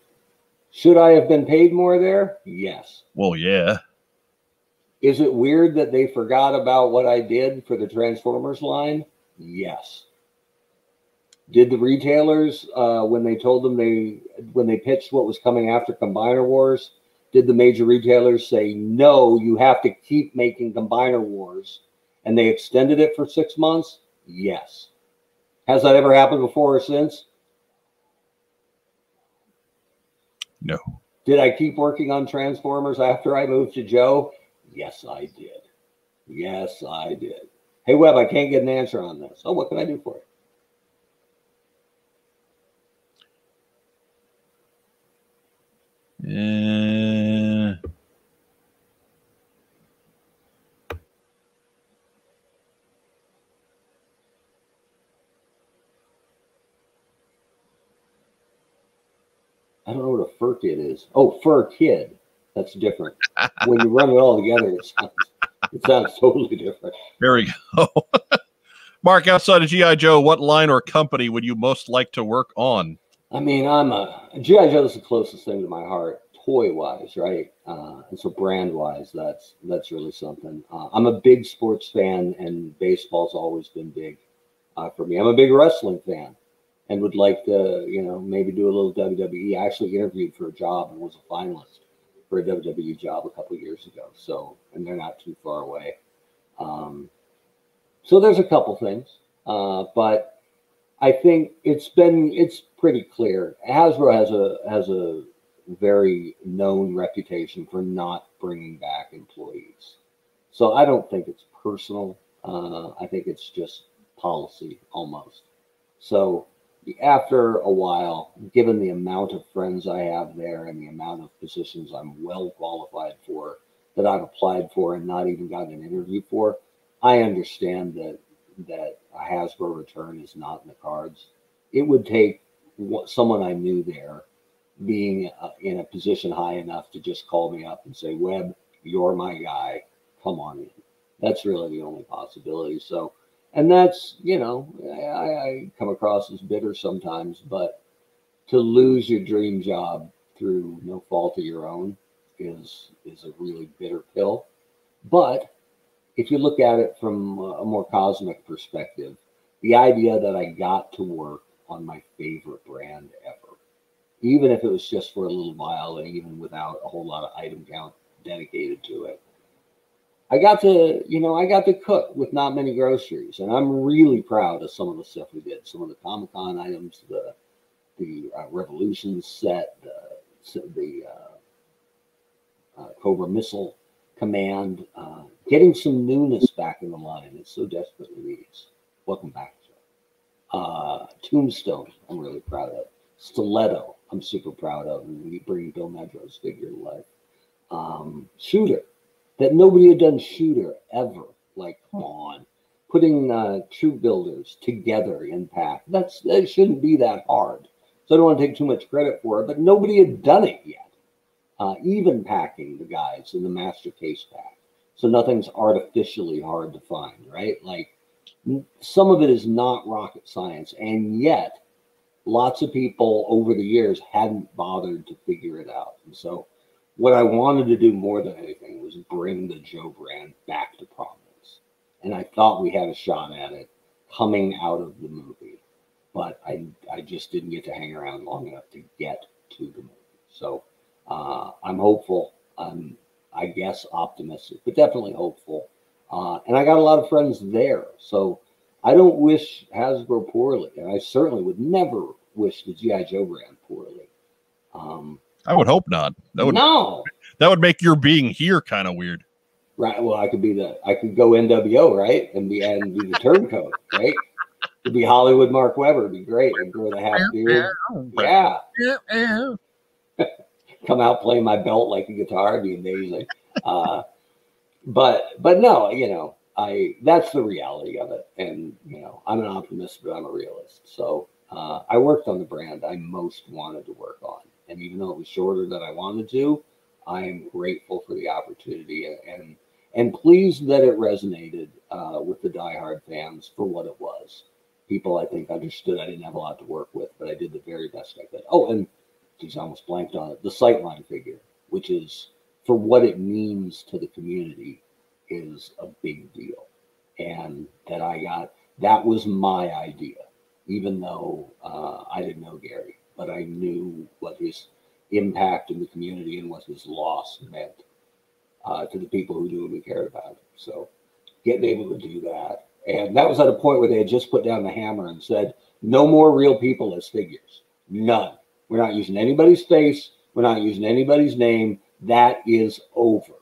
[SPEAKER 3] Should I have been paid more there? Yes.
[SPEAKER 1] Well, yeah.
[SPEAKER 3] Is it weird that they forgot about what I did for the Transformers line? Yes. Did the retailers, uh, when they told them they, when they pitched what was coming after Combiner Wars, did the major retailers say, no, you have to keep making Combiner Wars? And they extended it for six months? Yes. Has that ever happened before or since?
[SPEAKER 1] No.
[SPEAKER 3] Did I keep working on Transformers after I moved to Joe? Yes, I did. Yes, I did. Hey, Webb, I can't get an answer on this. Oh, what can I do for you?
[SPEAKER 1] Uh,
[SPEAKER 3] I don't know what a fur kid is. Oh, fur kid. That's different. when you run it all together, it sounds, it sounds totally different.
[SPEAKER 1] there we go. Mark, outside of GI Joe, what line or company would you most like to work on?
[SPEAKER 3] I mean, I'm a GI Joe is the closest thing to my heart, toy wise, right? Uh, and so brand wise, that's that's really something. Uh, I'm a big sports fan, and baseball's always been big uh, for me. I'm a big wrestling fan, and would like to, you know, maybe do a little WWE. I actually interviewed for a job and was a finalist for a WWE job a couple years ago. So, and they're not too far away. Um, so there's a couple things, uh, but I think it's been it's pretty clear. Hasbro has a has a very known reputation for not bringing back employees. So I don't think it's personal. Uh, I think it's just policy almost. So after a while, given the amount of friends I have there and the amount of positions I'm well qualified for that I've applied for and not even gotten an interview for, I understand that that a Hasbro return is not in the cards. It would take someone I knew there being uh, in a position high enough to just call me up and say, Webb, you're my guy. Come on in. That's really the only possibility. So, and that's, you know, I, I come across as bitter sometimes, but to lose your dream job through no fault of your own is is a really bitter pill. But if you look at it from a more cosmic perspective, the idea that I got to work on my favorite brand ever, even if it was just for a little while and even without a whole lot of item count dedicated to it. I got to, you know, I got to cook with not many groceries, and I'm really proud of some of the stuff we did. Some of the Comic Con items, the the uh, Revolution set, the the uh, uh, Cobra missile command, uh, getting some newness back in the line. It so desperately needs. Welcome back. Uh, Tombstone, I'm really proud of. Stiletto, I'm super proud of. And we bring Bill Medros's figure to life. Um, shooter, that nobody had done shooter ever. Like, come on. Putting uh, troop builders together in pack. That's that shouldn't be that hard. So I don't want to take too much credit for it, but nobody had done it yet. Uh, even packing the guys in the master case pack. So nothing's artificially hard to find, right? Like some of it is not rocket science. And yet, lots of people over the years hadn't bothered to figure it out. And so, what I wanted to do more than anything was bring the Joe brand back to prominence. And I thought we had a shot at it coming out of the movie. But I, I just didn't get to hang around long enough to get to the movie. So uh, I'm hopeful. I'm I guess optimistic, but definitely hopeful. Uh, and I got a lot of friends there. So I don't wish Hasbro poorly. And I certainly would never wish the G.I. Joe brand poorly. Um,
[SPEAKER 1] I would hope not. That would,
[SPEAKER 3] no.
[SPEAKER 1] That would make your being here kind of weird.
[SPEAKER 3] Right. Well, I could be the, I could go NWO, right? And be, and be the turncoat, right? To be Hollywood Mark Weber would be great. And grow the half beard. Yeah come out playing my belt like a guitar. It'd be amazing. uh, but but no, you know, I that's the reality of it. And you know, I'm an optimist, but I'm a realist. So uh, I worked on the brand I most wanted to work on, and even though it was shorter than I wanted to, I am grateful for the opportunity and and, pleased that it resonated uh, with the diehard fans for what it was. People, I think, understood I didn't have a lot to work with, but I did the very best I could. Oh, and He's almost blanked on it. The sightline figure, which is for what it means to the community, is a big deal. And that I got, that was my idea, even though uh, I didn't know Gary, but I knew what his impact in the community and what his loss meant uh, to the people who knew and cared about him. So getting able to do that. And that was at a point where they had just put down the hammer and said, no more real people as figures. None. We're not using anybody's face. We're not using anybody's name. That is over.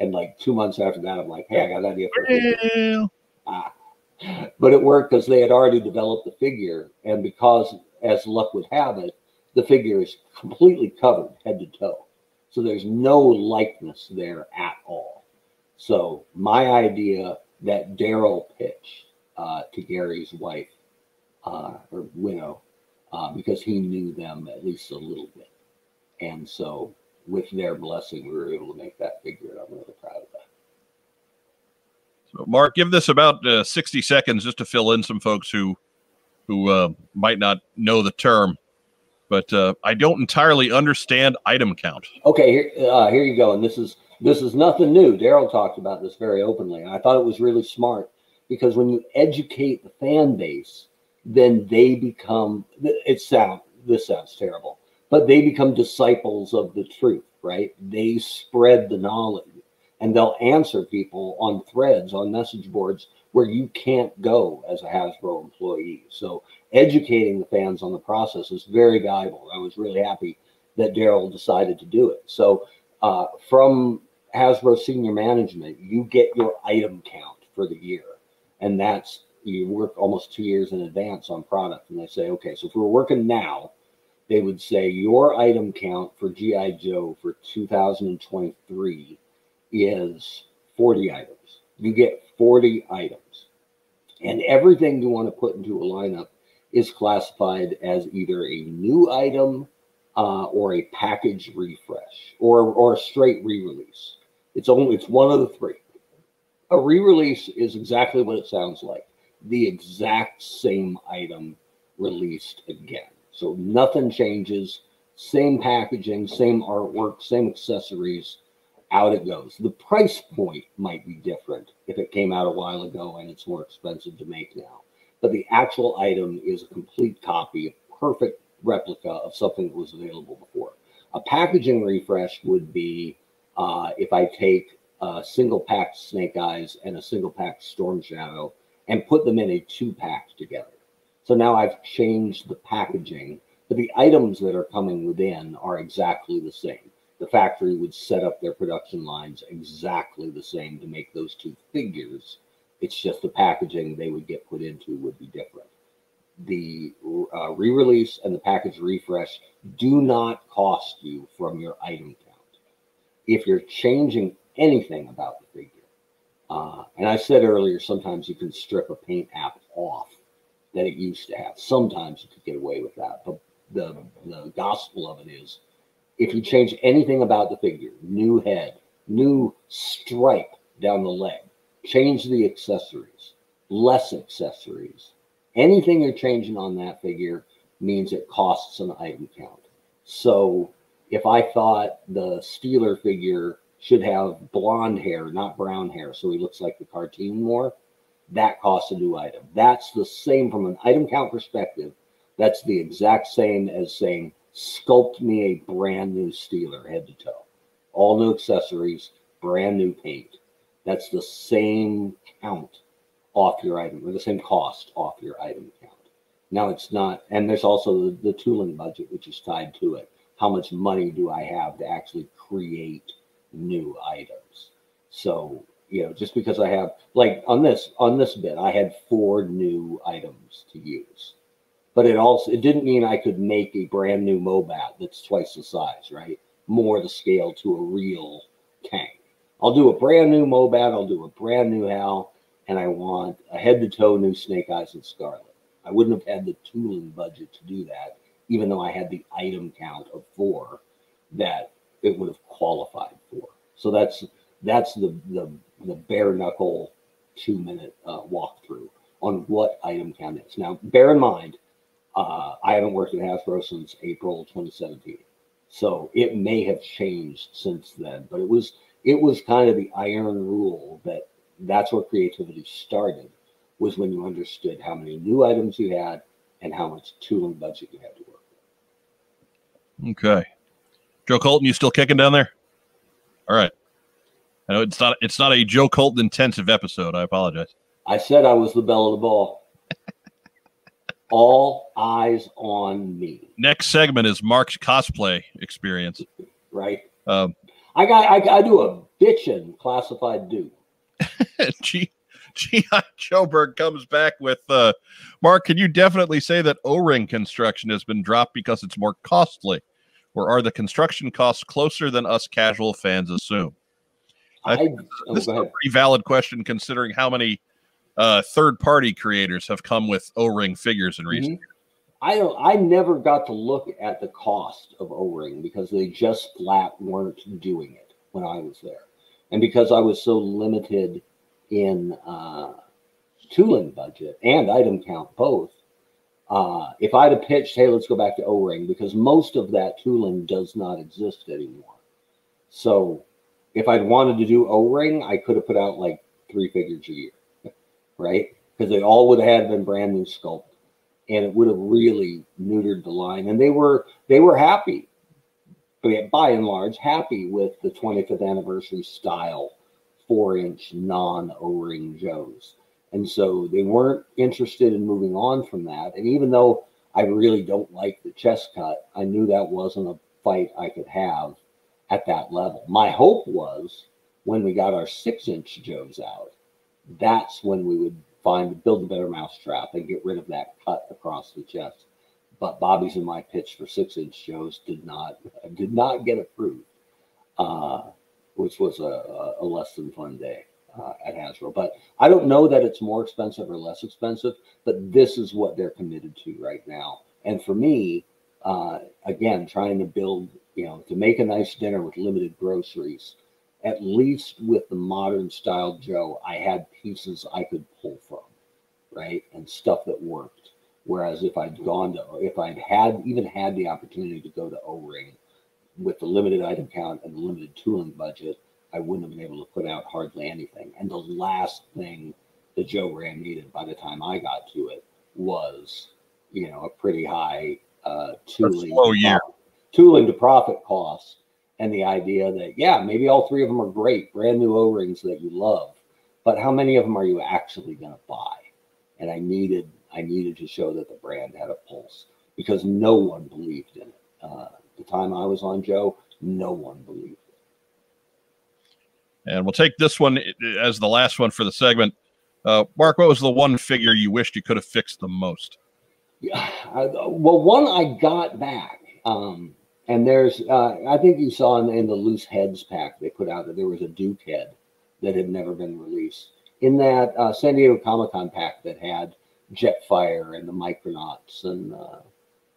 [SPEAKER 3] And like two months after that, I'm like, hey, I got an idea for a ah. But it worked because they had already developed the figure. And because, as luck would have it, the figure is completely covered head to toe. So there's no likeness there at all. So my idea that Derryl pitched uh, to Gary's wife uh, or widow uh, because he knew them at least a little bit. And so, with their blessing, we were able to make that figure, and I'm really proud of that.
[SPEAKER 1] So, Mark, give this about uh, 60 seconds just to fill in some folks who who uh, might not know the term, but uh, I don't entirely understand item count.
[SPEAKER 3] Okay, here, uh, here you go. And this is this is nothing new. Derryl talked about this very openly, I thought it was really smart because when you educate the fan base then they become it sound this sounds terrible but they become disciples of the truth right they spread the knowledge and they'll answer people on threads on message boards where you can't go as a hasbro employee so educating the fans on the process is very valuable. I was really happy that Derryl decided to do it. So uh, from Hasbro senior management, you get your item count for the year, and that's you work almost two years in advance on product, and they say, okay, so if we're working now, they would say your item count for GI Joe for 2023 is 40 items. You get 40 items, and everything you want to put into a lineup is classified as either a new item uh, or a package refresh or or a straight re-release. It's only it's one of the three. A re-release is exactly what it sounds like. The exact same item released again. So nothing changes. Same packaging, same artwork, same accessories. Out it goes. The price point might be different if it came out a while ago and it's more expensive to make now. But the actual item is a complete copy, a perfect replica of something that was available before. A packaging refresh would be uh, if I take a single pack Snake Eyes and a single pack Storm Shadow and put them in a two pack together. So now I've changed the packaging, but the items that are coming within are exactly the same. The factory would set up their production lines exactly the same to make those two figures. It's just the packaging they would get put into would be different the uh, re-release and the package refresh do not cost you from your item count. If you're changing anything about the figure, uh, and I said earlier, sometimes you can strip a paint app off that it used to have. Sometimes you could get away with that, but the the gospel of it is, if you change anything about the figure, new head, new stripe down the leg, change the accessories, less accessories, anything you're changing on that figure means it costs an item count. So if I thought the Steeler figure should have blonde hair, not brown hair, so he looks like the cartoon more, that costs a new item. That's the same from an item count perspective. That's the exact same as saying, sculpt me a brand new Steeler head to toe. All new accessories, brand new paint. That's the same count off your item or the same cost off your item count. Now it's not, and there's also the, the tooling budget, which is tied to it. How much money do I have to actually create new items? So, you know, just because I have like on this on this bit, I had four new items to use. But it also it didn't mean I could make a brand new Mobat that's twice the size, right? More the scale to a real tank. I'll do a brand new Mobat, I'll do a brand new Hal, and I want a head to toe new Snake Eyes and Scarlett. I wouldn't have had the tooling budget to do that, even though I had the item count of four that it would have qualified for. So that's that's the the, the bare knuckle two minute uh, walkthrough on what item count is. Now, bear in mind, uh, I haven't worked at Hasbro since April 2017, so it may have changed since then. But it was it was kind of the iron rule that that's where creativity started was when you understood how many new items you had and how much tooling budget you had to work
[SPEAKER 1] with. Okay. Joe Colton, you still kicking down there? All right. I know it's not it's not a Joe Colton intensive episode. I apologize.
[SPEAKER 3] I said I was the bell of the ball. All eyes on me.
[SPEAKER 1] Next segment is Mark's cosplay experience.
[SPEAKER 3] Right.
[SPEAKER 1] Um,
[SPEAKER 3] I got I, I do a bitchin' classified dude.
[SPEAKER 1] G. G.I. Joeberg comes back with uh, Mark. Can you definitely say that O ring construction has been dropped because it's more costly? Or are the construction costs closer than us casual fans assume? I, I oh, this is a pretty valid question considering how many uh, third party creators have come with O ring figures in recent mm-hmm.
[SPEAKER 3] I don't I never got to look at the cost of O ring because they just flat weren't doing it when I was there and because I was so limited in uh, tooling budget and item count both, uh, if I'd have pitched, hey, let's go back to O-ring because most of that tooling does not exist anymore. So if I'd wanted to do O-ring, I could have put out like three figures a year, right? Because they all would have been brand new sculpt, and it would have really neutered the line. And they were they were happy by and large, happy with the 25th anniversary style four inch non O ring Joes. And so they weren't interested in moving on from that. And even though I really don't like the chest cut, I knew that wasn't a fight I could have at that level. My hope was when we got our six inch Joes out, that's when we would find build a better mousetrap and get rid of that cut across the chest. But Bobby's and my pitch for six inch Joes did not did not get approved, uh, which was a, a less than fun day uh, at Hasbro. But I don't know that it's more expensive or less expensive, but this is what they're committed to right now. And for me, uh, again, trying to build, you know, to make a nice dinner with limited groceries, at least with the modern style Joe, I had pieces I could pull from, right? And stuff that worked. Whereas if I'd gone to, if I'd had even had the opportunity to go to O Ring with the limited item count and the limited tooling budget, I wouldn't have been able to put out hardly anything. And the last thing the Joe Ram needed by the time I got to it was, you know, a pretty high uh, tooling,
[SPEAKER 1] slow year.
[SPEAKER 3] tooling to profit cost. And the idea that, yeah, maybe all three of them are great, brand new O rings that you love, but how many of them are you actually going to buy? And I needed, I needed to show that the brand had a pulse because no one believed in it. Uh, the time I was on Joe, no one believed. It.
[SPEAKER 1] and we'll take this one as the last one for the segment. Uh, Mark, what was the one figure you wished you could have fixed the most?
[SPEAKER 3] Yeah, I, well, one I got back, um, and there's, uh, I think you saw in, in, the loose heads pack they put out that there was a Duke head that had never been released. In that uh, San Diego Comic Con pack that had Jetfire and the Micronauts and uh,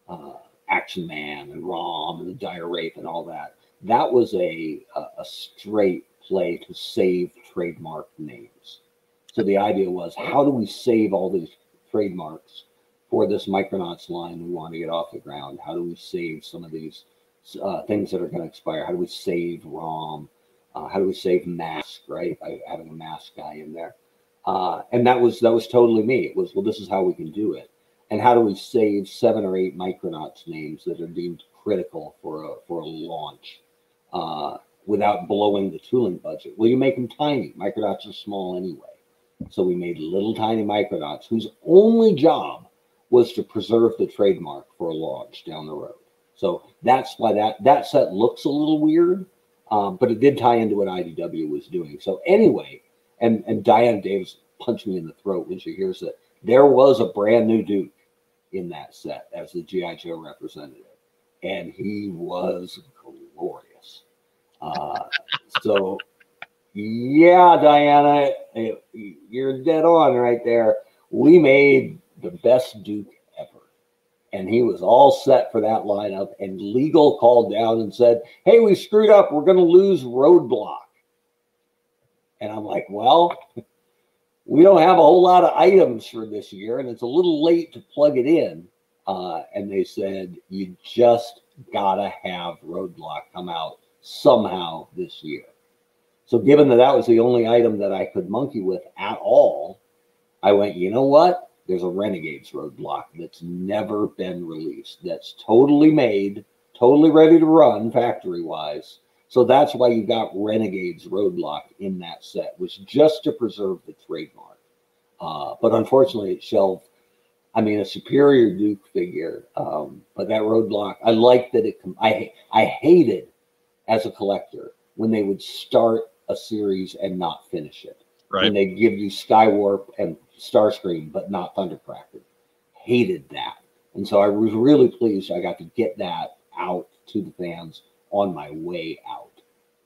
[SPEAKER 3] uh, Action Man and Rom and the Dire Wraith and all that, that was a, a straight play to save trademark names. So the idea was, how do we save all these trademarks for this Micronauts line we want to get off the ground? How do we save some of these uh, things that are going to expire? How do we save ROM? Uh, how do we save Mask? Right, by having a Mask guy in there, uh, and that was that was totally me. It was well, this is how we can do it, and how do we save seven or eight Micronauts names that are deemed critical for a for a launch? Uh, without blowing the tooling budget. Well, you make them tiny. Micronauts are small anyway. So we made little tiny Micronauts whose only job was to preserve the trademark for a launch down the road. So that's why that that set looks a little weird, um, but it did tie into what IDW was doing. So anyway, and and Diana Davis punched me in the throat when she hears that there was a brand new Duke in that set as the GI Joe representative, and he was glorious. Uh, so, yeah, Diana, you're dead on right there. We made the best Duke. And he was all set for that lineup. And legal called down and said, Hey, we screwed up. We're going to lose roadblock. And I'm like, Well, we don't have a whole lot of items for this year, and it's a little late to plug it in. Uh, and they said, You just got to have roadblock come out somehow this year. So, given that that was the only item that I could monkey with at all, I went, you know what? There's a Renegades roadblock that's never been released, that's totally made, totally ready to run factory wise. So that's why you got Renegades roadblock in that set, was just to preserve the trademark. Uh, but unfortunately, it shelved. I mean, a superior Duke figure, um, but that roadblock. I like that it. I I hated as a collector when they would start a series and not finish it.
[SPEAKER 1] Right.
[SPEAKER 3] They give you Skywarp and Starscream, but not Thundercracker. Hated that. And so I was really pleased I got to get that out to the fans on my way out.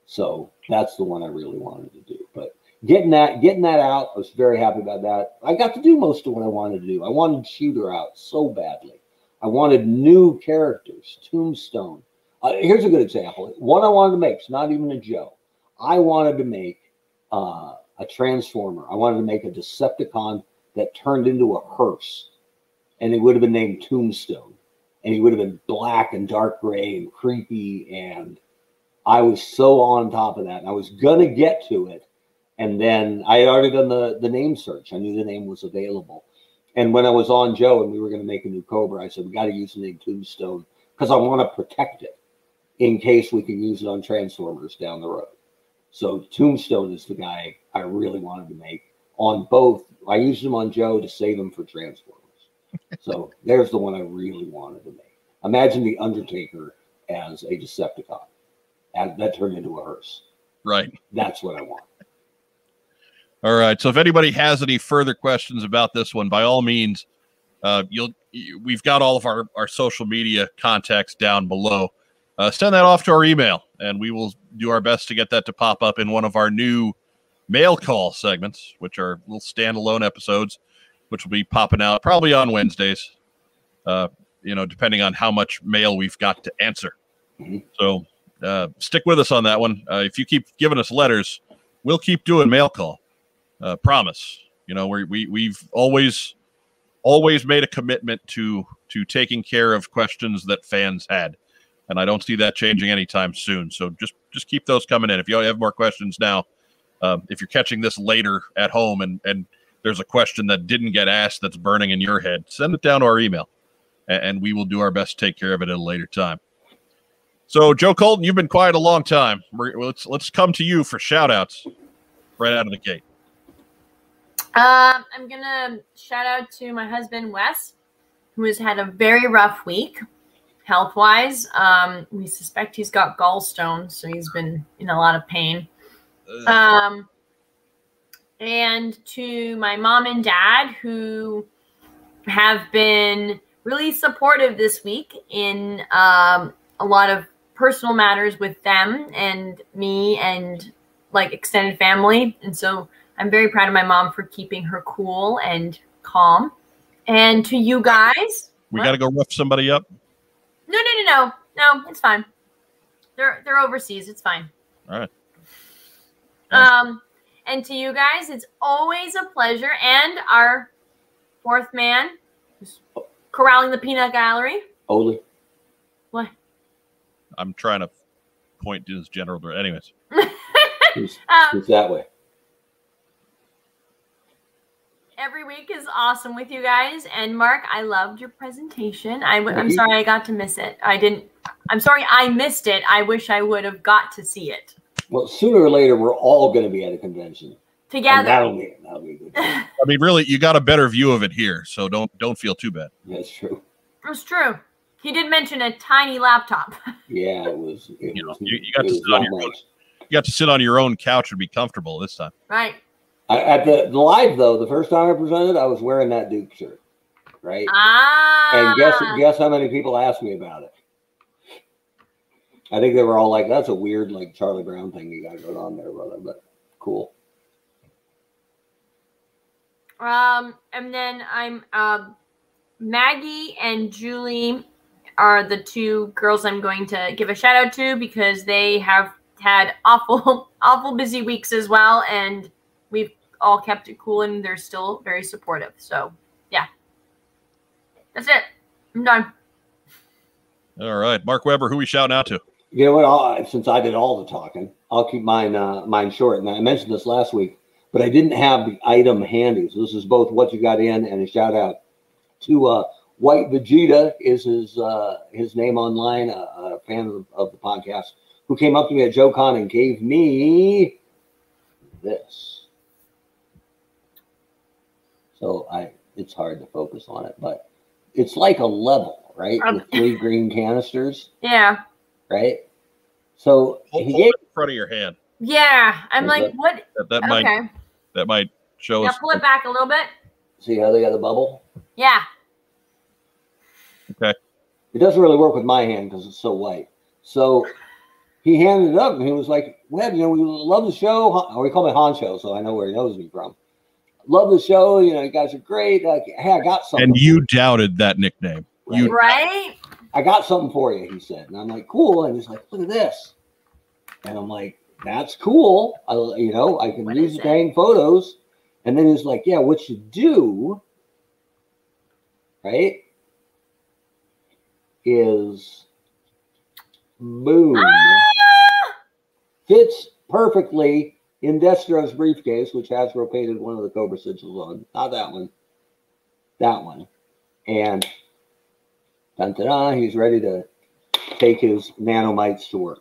[SPEAKER 3] So that's the one I really wanted to do. But getting that getting that out, I was very happy about that. I got to do most of what I wanted to do. I wanted Shooter out so badly. I wanted new characters, Tombstone, uh, here's a good example. One I wanted to make. It's not even a Joe. I wanted to make uh, a transformer. I wanted to make a Decepticon that turned into a hearse, and it would have been named Tombstone, and he would have been black and dark gray and creepy. And I was so on top of that, and I was gonna get to it, and then I had already done the the name search. I knew the name was available, and when I was on Joe and we were going to make a new Cobra, I said we got to use the name Tombstone because I want to protect it in case we can use it on Transformers down the road. So Tombstone is the guy I really wanted to make on both. I used them on Joe to save him for Transformers. so there's the one I really wanted to make. Imagine the Undertaker as a Decepticon, and that turned into a hearse.
[SPEAKER 1] Right.
[SPEAKER 3] That's what I want.
[SPEAKER 1] All right. So if anybody has any further questions about this one, by all means, uh, you'll we've got all of our our social media contacts down below. Uh, send that off to our email, and we will do our best to get that to pop up in one of our new mail call segments, which are little standalone episodes, which will be popping out probably on Wednesdays. Uh, you know, depending on how much mail we've got to answer.
[SPEAKER 3] Mhm.
[SPEAKER 1] So uh, stick with us on that one. Uh, if you keep giving us letters, we'll keep doing mail call. Uh, promise. You know, we we we've always always made a commitment to to taking care of questions that fans had, and I don't see that changing anytime soon. So just just keep those coming in. If you have more questions now, um, if you're catching this later at home and and there's a question that didn't get asked that's burning in your head, send it down to our email, a- and we will do our best to take care of it at a later time. So, Joe Colton, you've been quiet a long time. We're, let's let's come to you for shout outs right out of the gate.
[SPEAKER 2] Um, I'm gonna shout out to my husband Wes, who has had a very rough week, health wise. Um, we suspect he's got gallstones, so he's been in a lot of pain. Um, and to my mom and dad, who have been really supportive this week in um, a lot of personal matters with them and me and like extended family. And so I'm very proud of my mom for keeping her cool and calm. And to you guys,
[SPEAKER 1] we got to go rough somebody up.
[SPEAKER 2] No, no, no, no, no, it's fine. They're they're overseas. It's fine.
[SPEAKER 1] All right.
[SPEAKER 2] Um, and to you guys, it's always a pleasure. And our fourth man, who's corralling the peanut gallery.
[SPEAKER 3] Oli,
[SPEAKER 2] What?
[SPEAKER 1] I'm trying to point to his general. dir- Anyways,
[SPEAKER 3] who's,
[SPEAKER 2] Um,
[SPEAKER 3] who's that way?
[SPEAKER 2] Every week is awesome with you guys. And Mark, I loved your presentation. I w- I'm sorry I got to miss it. I didn't. I'm sorry I missed it. I wish I would have got to see it
[SPEAKER 3] Well, sooner or later, we're all going to be at a convention. And
[SPEAKER 2] together.
[SPEAKER 3] that'll be that'll be a good. Time.
[SPEAKER 1] I mean, really, you got a better view of it here, so don't don't feel too bad.
[SPEAKER 3] That's true.
[SPEAKER 2] It's true. He did mention a tiny laptop.
[SPEAKER 3] Yeah, it was. It
[SPEAKER 1] You know,
[SPEAKER 3] was,
[SPEAKER 1] you- you got to sit on your
[SPEAKER 3] much.
[SPEAKER 1] You got to sit on your own couch and be comfortable this time.
[SPEAKER 2] right.
[SPEAKER 3] I, at the, the live though, the first time I presented, I was wearing that Duke shirt, right?
[SPEAKER 2] Ah.
[SPEAKER 3] and guess guess how many people asked me about it? I think they were all like, "That's a weird like Charlie Brown thing you got going on there, brother." But cool.
[SPEAKER 2] Um, and then I'm um, Maggie and Julie are the two girls I'm going to give a shout out to because they have had awful, awful busy weeks as well, and we've all kept it cool, and they're still very supportive. So, yeah, that's it. I'm done.
[SPEAKER 1] All right, Mark Weber, who we shouting out to?
[SPEAKER 3] You know what? I'll, since I did all the talking, I'll keep mine uh, mine short. And I mentioned this last week, but I didn't have the item handy. So this is both what you got in and a shout out to uh, White Vegeta is his uh, his name online, a, a fan of the, of the podcast, who came up to me at JoeCon and gave me this. So I, it's hard to focus on it, but it's like a level, right? Um, with three green canisters,
[SPEAKER 2] Yeah,
[SPEAKER 3] right? So
[SPEAKER 1] Hold,
[SPEAKER 3] he
[SPEAKER 1] hold
[SPEAKER 3] gave
[SPEAKER 1] it in front of your hand.
[SPEAKER 2] yeah. I'm like,
[SPEAKER 3] that-
[SPEAKER 2] what?
[SPEAKER 1] That, that might
[SPEAKER 2] Okay.
[SPEAKER 1] that might show
[SPEAKER 2] Yeah,
[SPEAKER 1] us.
[SPEAKER 2] pull it back a little bit.
[SPEAKER 3] see how they got the bubble.
[SPEAKER 2] Yeah. Okay.
[SPEAKER 3] It doesn't really work with my hand because it's so white. So he handed it up and he was like, Webb, you know, we love the show. Han- Or oh, he called me Honcho, so I know where he knows me from. Love the show. You know, you guys are great. Like, hey, I got something.
[SPEAKER 1] And you doubted that nickname.
[SPEAKER 3] Right.
[SPEAKER 1] You
[SPEAKER 2] Right.
[SPEAKER 3] I got something for you, he said. And I'm like, cool. And he's like, look at this. And I'm like, that's cool. I, you know, I can
[SPEAKER 2] What
[SPEAKER 3] use
[SPEAKER 2] is
[SPEAKER 3] it to
[SPEAKER 2] it?
[SPEAKER 3] hang photos. And then he's like, yeah, what you do, right, is boom.
[SPEAKER 2] Ah!
[SPEAKER 3] Fits perfectly in Destro's briefcase, which has rotated one of the Cobra sigils on. Not that one. That one. And dun, dun, dun, he's ready to take his nanomites to work.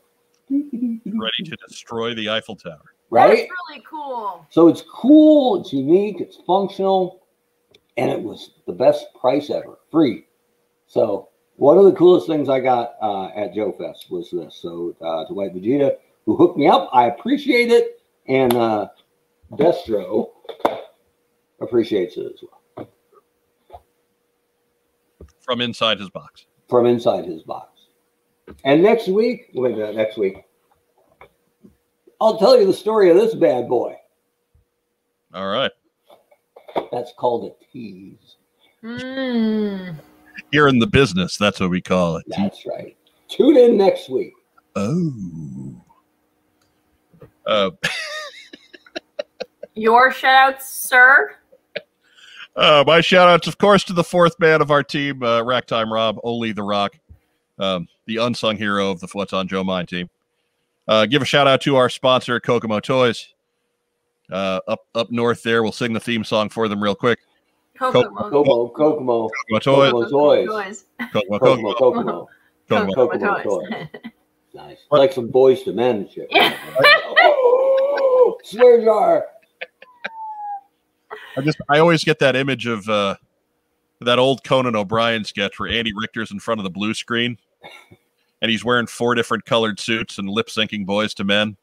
[SPEAKER 1] ready to destroy the Eiffel Tower.
[SPEAKER 3] right?
[SPEAKER 2] That's really cool.
[SPEAKER 3] So it's cool, it's unique, it's functional, and it was the best price ever, free. So one of the coolest things I got uh, at Joe Fest was this. So uh, to White Vegeta, who hooked me up, I appreciate it, and uh, Destro appreciates it as well
[SPEAKER 1] From inside his box.
[SPEAKER 3] from inside his box. And next week, wait a minute, next week, I'll tell you the story of this bad boy.
[SPEAKER 1] All right.
[SPEAKER 3] That's called a tease.
[SPEAKER 2] Mm.
[SPEAKER 1] Here in the business, that's what we call it.
[SPEAKER 3] That's right. Tune in next week.
[SPEAKER 1] Oh. Uh,
[SPEAKER 2] Your shout outs, sir.
[SPEAKER 1] uh, my shout outs, of course, to the fourth man of our team, uh, Racktime Rob, Oli the Rock, um, the unsung hero of the What's on Joe Mind team. Uh, give a shout out to our sponsor, Kokomo Toys. Uh, up up north there, we'll sing the theme song for them real quick.
[SPEAKER 2] Kokomo.
[SPEAKER 3] Kokomo, Kokomo,
[SPEAKER 1] Kokomo Toys,
[SPEAKER 3] Kokomo Toys.
[SPEAKER 2] Toys.
[SPEAKER 1] Kokomo,
[SPEAKER 3] Kokomo,
[SPEAKER 1] Kokomo,
[SPEAKER 3] Kokomo.
[SPEAKER 1] Kokomo.
[SPEAKER 3] Kokomo
[SPEAKER 2] Toys.
[SPEAKER 3] Nice. It's
[SPEAKER 1] What?
[SPEAKER 3] like some Boyz II Men shit.
[SPEAKER 2] Yeah.
[SPEAKER 3] oh, swear jar.
[SPEAKER 1] I just I always get that image of uh, that old Conan O'Brien sketch where Andy Richter's in front of the blue screen, and he's wearing four different colored suits and lip syncing "Boyz II Men."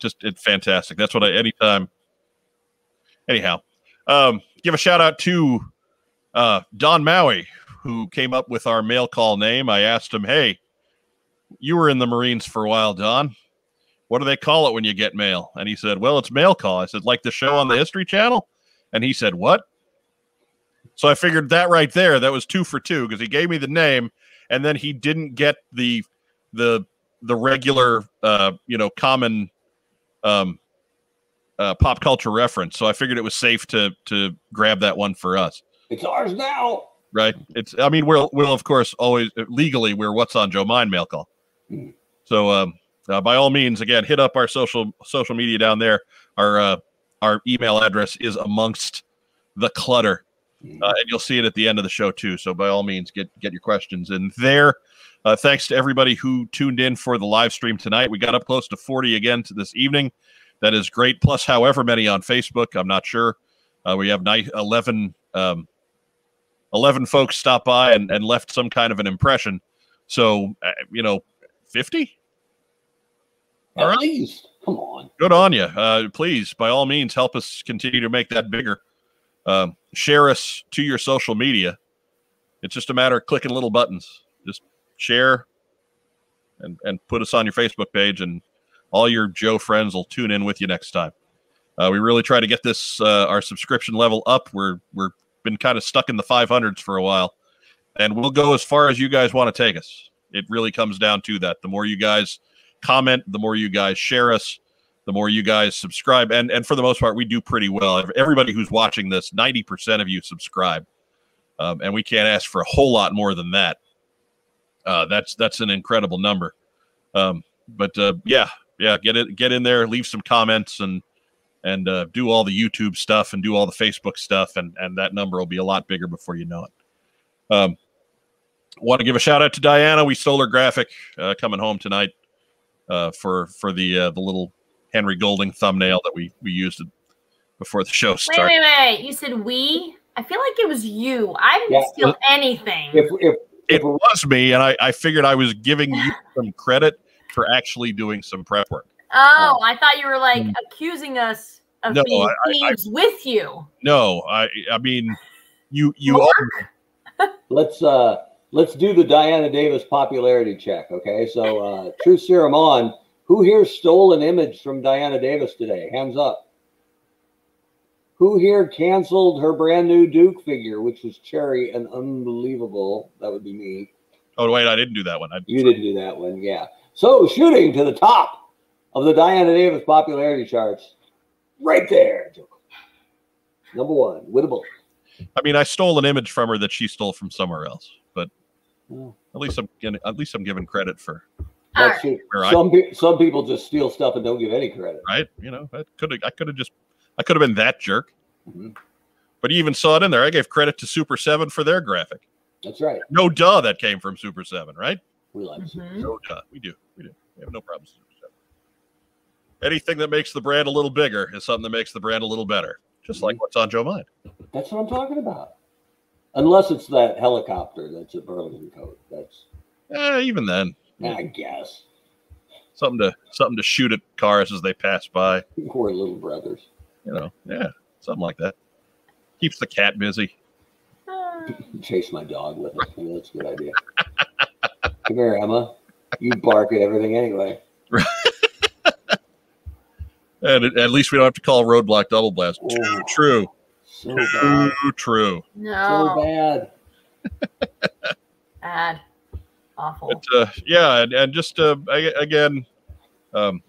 [SPEAKER 1] Just it's fantastic. That's what I anytime. Anyhow, um, give a shout out to uh, Don Maui who came up with our mail call name. I asked him, "Hey, you were in the Marines for a while, Don." What do they call it when you get mail? And he said, Well, it's mail call. I said, Like the show on the History Channel? And he said, What? So I figured that right there, that was two for two because he gave me the name and then he didn't get the the the regular uh you know common um uh pop culture reference. So I figured it was safe to to grab that one for us.
[SPEAKER 3] It's ours now.
[SPEAKER 1] Right. It's I mean we'll we'll of course always legally we're what's on Joe Mind mail call.
[SPEAKER 3] Mm.
[SPEAKER 1] So um uh, by all means, again, hit up our social social media down there. Our uh, our email address is amongst the clutter,
[SPEAKER 3] Mm.
[SPEAKER 1] uh, and you'll see it at the end of the show too. So by all means, get get your questions in there. Uh, thanks to everybody who tuned in for the live stream tonight. We got up close to forty again to this evening. That is great. Plus, however many on Facebook, I'm not sure. Uh, we have ni- 11, um, 11 folks stop by and, and left some kind of an impression. So, uh, you know, 50? All
[SPEAKER 3] At Come on.
[SPEAKER 1] good on you. Uh, please, by all means, help us continue to make that bigger. Um, share us to your social media. It's just a matter of clicking little buttons. Just share and and put us on your Facebook page, and all your Joe friends will tune in with you next time. Uh, we really try to get this uh, our subscription level up. We're we're been kind of stuck in the 500s for a while, and we'll go as far as you guys want to take us. It really comes down to that. The more you guys comment, the more you guys share us, the more you guys subscribe, and and for the most part, we do pretty well. Everybody who's watching this, 90% of you subscribe, um, and we can't ask for a whole lot more than that. Uh, that's that's an incredible number. Um, but uh, yeah, yeah, get it, get in there, leave some comments, and and uh, do all the YouTube stuff and do all the Facebook stuff, and and that number will be a lot bigger before you know it. Um, want to give a shout out to Diana. We stole her graphic uh, coming home tonight uh, for for the uh, the little Henry Golding thumbnail that we we used before the show started.
[SPEAKER 2] wait, wait. wait! You said we? I feel like it was you. I didn't
[SPEAKER 3] Yeah.
[SPEAKER 2] steal anything.
[SPEAKER 3] If if
[SPEAKER 1] It was me, and I, I figured I was giving you some credit for actually doing some prep work.
[SPEAKER 2] oh, I thought you were like accusing us of
[SPEAKER 1] No,
[SPEAKER 2] being
[SPEAKER 1] I- I-
[SPEAKER 2] thieves with you.
[SPEAKER 1] No, I I mean you you
[SPEAKER 2] Mark?
[SPEAKER 3] let's uh let's do the Diana Davis popularity check. Okay, so uh Truth Serum on. Who here stole an image from Diana Davis today? Hands up. Who here canceled her brand new Duke figure, which was cherry and unbelievable? That would be me.
[SPEAKER 1] oh wait, I didn't do that one. I,
[SPEAKER 3] You didn't do that one, yeah. So shooting to the top of the Diana Davis popularity charts, right there. Number one, bullet.
[SPEAKER 1] I mean I stole an image from her that she stole from somewhere else, but
[SPEAKER 3] Oh.
[SPEAKER 1] at least I'm getting, at least I'm giving credit for
[SPEAKER 3] That's
[SPEAKER 2] right.
[SPEAKER 3] true.
[SPEAKER 1] Where I-
[SPEAKER 3] Some pe- some people just steal stuff and don't give any credit.
[SPEAKER 1] right. You know, I could have I could have just I could have been that jerk.
[SPEAKER 3] Mhm.
[SPEAKER 1] But you even saw it in there. I gave credit to Super Seven for their graphic.
[SPEAKER 3] That's right.
[SPEAKER 1] No duh, that came from Super Seven, right?
[SPEAKER 3] We like it.
[SPEAKER 2] Mhm.
[SPEAKER 1] No duh, we do, we do. We have no problems. with Super anything that makes the brand a little bigger is something that makes the brand a little better. Just like what's on Joe Mind.
[SPEAKER 3] That's what I'm talking about. Unless it's that helicopter that's a Burlington coat. That's
[SPEAKER 1] Eh, even then,
[SPEAKER 3] I guess
[SPEAKER 1] something to something to shoot at cars as they pass by.
[SPEAKER 3] we're little brothers.
[SPEAKER 1] You know, yeah, something like that. Keeps the cat busy.
[SPEAKER 3] Chase my dog with it. Yeah, that's a good idea. Come here, Emma. You bark at everything anyway.
[SPEAKER 1] And at, least we don't have to call roadblock double blast. Too
[SPEAKER 3] Oh.
[SPEAKER 1] true.
[SPEAKER 3] So bad.
[SPEAKER 1] Too true.
[SPEAKER 3] So
[SPEAKER 2] no,
[SPEAKER 3] bad.
[SPEAKER 2] bad, awful.
[SPEAKER 1] But uh, yeah, and, and just uh, I- again, um,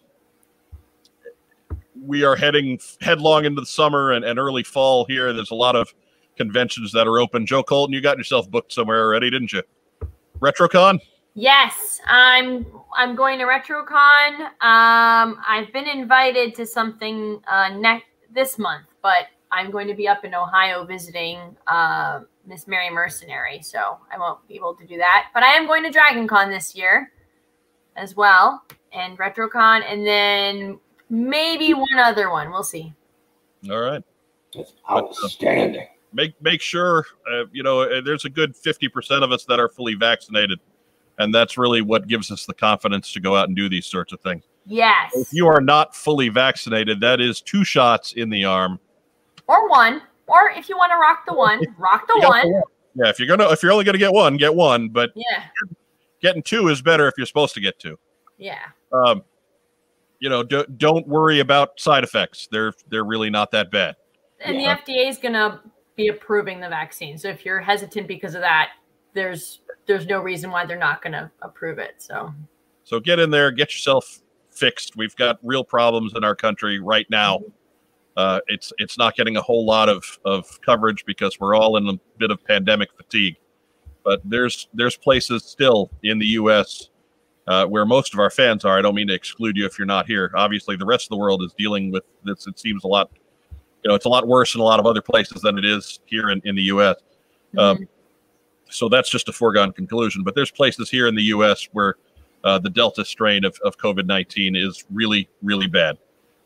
[SPEAKER 1] we are heading headlong into the summer and, and early fall here. There's a lot of conventions that are open. Joe Colton, you got yourself booked somewhere already, didn't you? RetroCon.
[SPEAKER 2] Yes, I'm I'm going to RetroCon. Um, I've been invited to something uh, next this month, but I'm going to be up in Ohio visiting uh, Miss Mary Mercenary, so I won't be able to do that. But I am going to Dragon Con this year as well, and RetroCon, and then maybe one other one. We'll see.
[SPEAKER 1] All right.
[SPEAKER 3] That's outstanding.
[SPEAKER 1] Make make sure uh, you know uh, there's a good fifty percent of us that are fully vaccinated, and that's really what gives us the confidence to go out and do these sorts of things.
[SPEAKER 2] Yes,
[SPEAKER 1] If you are not fully vaccinated, that is two shots in the arm.
[SPEAKER 2] Or one, or if you want to rock the one, rock the one.
[SPEAKER 1] Yeah, if you're gonna if you're only gonna get one, get one. But
[SPEAKER 2] Yeah,
[SPEAKER 1] getting two is better if you're supposed to get two.
[SPEAKER 2] yeah.
[SPEAKER 1] Um, you know, do, don't worry about side effects. They're they're really not that bad.
[SPEAKER 2] and
[SPEAKER 3] Yeah.
[SPEAKER 2] the FDA is going to be approving the vaccine. So if you're hesitant because of that, there's there's no reason why they're not going to approve it. So
[SPEAKER 1] So get in there, get yourself fixed. We've got real problems in our country right now. Uh, it's it's not getting a whole lot of, of coverage because we're all in a bit of pandemic fatigue. But there's there's places still in the U.S. Uh, where most of our fans are. I don't mean to exclude you if you're not here. Obviously, the rest of the world is dealing with this. It seems a lot, you know, it's a lot worse in a lot of other places than it is here in, in the U.S. Um, so that's just a foregone conclusion. But there's places here in the U.S. where uh, the Delta strain of, of COVID 19 is really, really bad.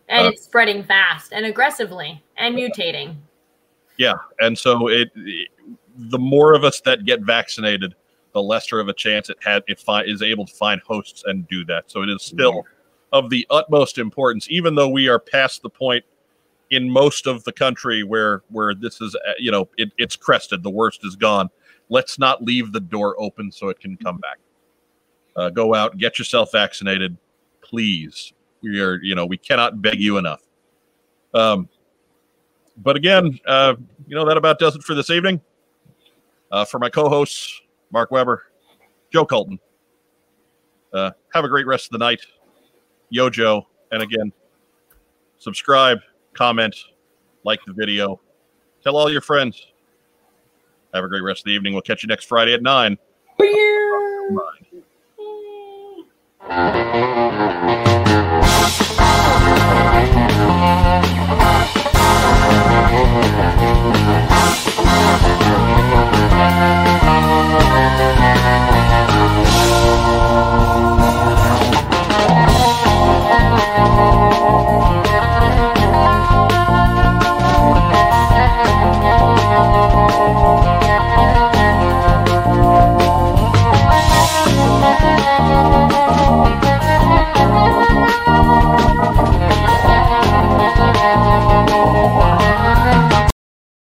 [SPEAKER 2] And
[SPEAKER 1] uh,
[SPEAKER 2] it's spreading fast and aggressively and mutating.
[SPEAKER 1] Yeah. And so it, the more of us that get vaccinated, the lesser of a chance it had it fi- is able to find hosts and do that. So it is still of the utmost importance, even though we are past the point in most of the country where where this is uh, you know it, it's crested, the worst is gone. Let's not leave the door open so it can come back. Uh, go out, get yourself vaccinated, please. We are you know we cannot beg you enough. Um, but again, uh, you know that about does it for this evening. Uh, for my co-hosts, Mark Weber, Joe Colton. Uh, have a great rest of the night, Yo Joe, and again, subscribe, comment, like the video, tell all your friends. Have a great rest of the evening. We'll catch you next Friday at nine.
[SPEAKER 4] Thank you.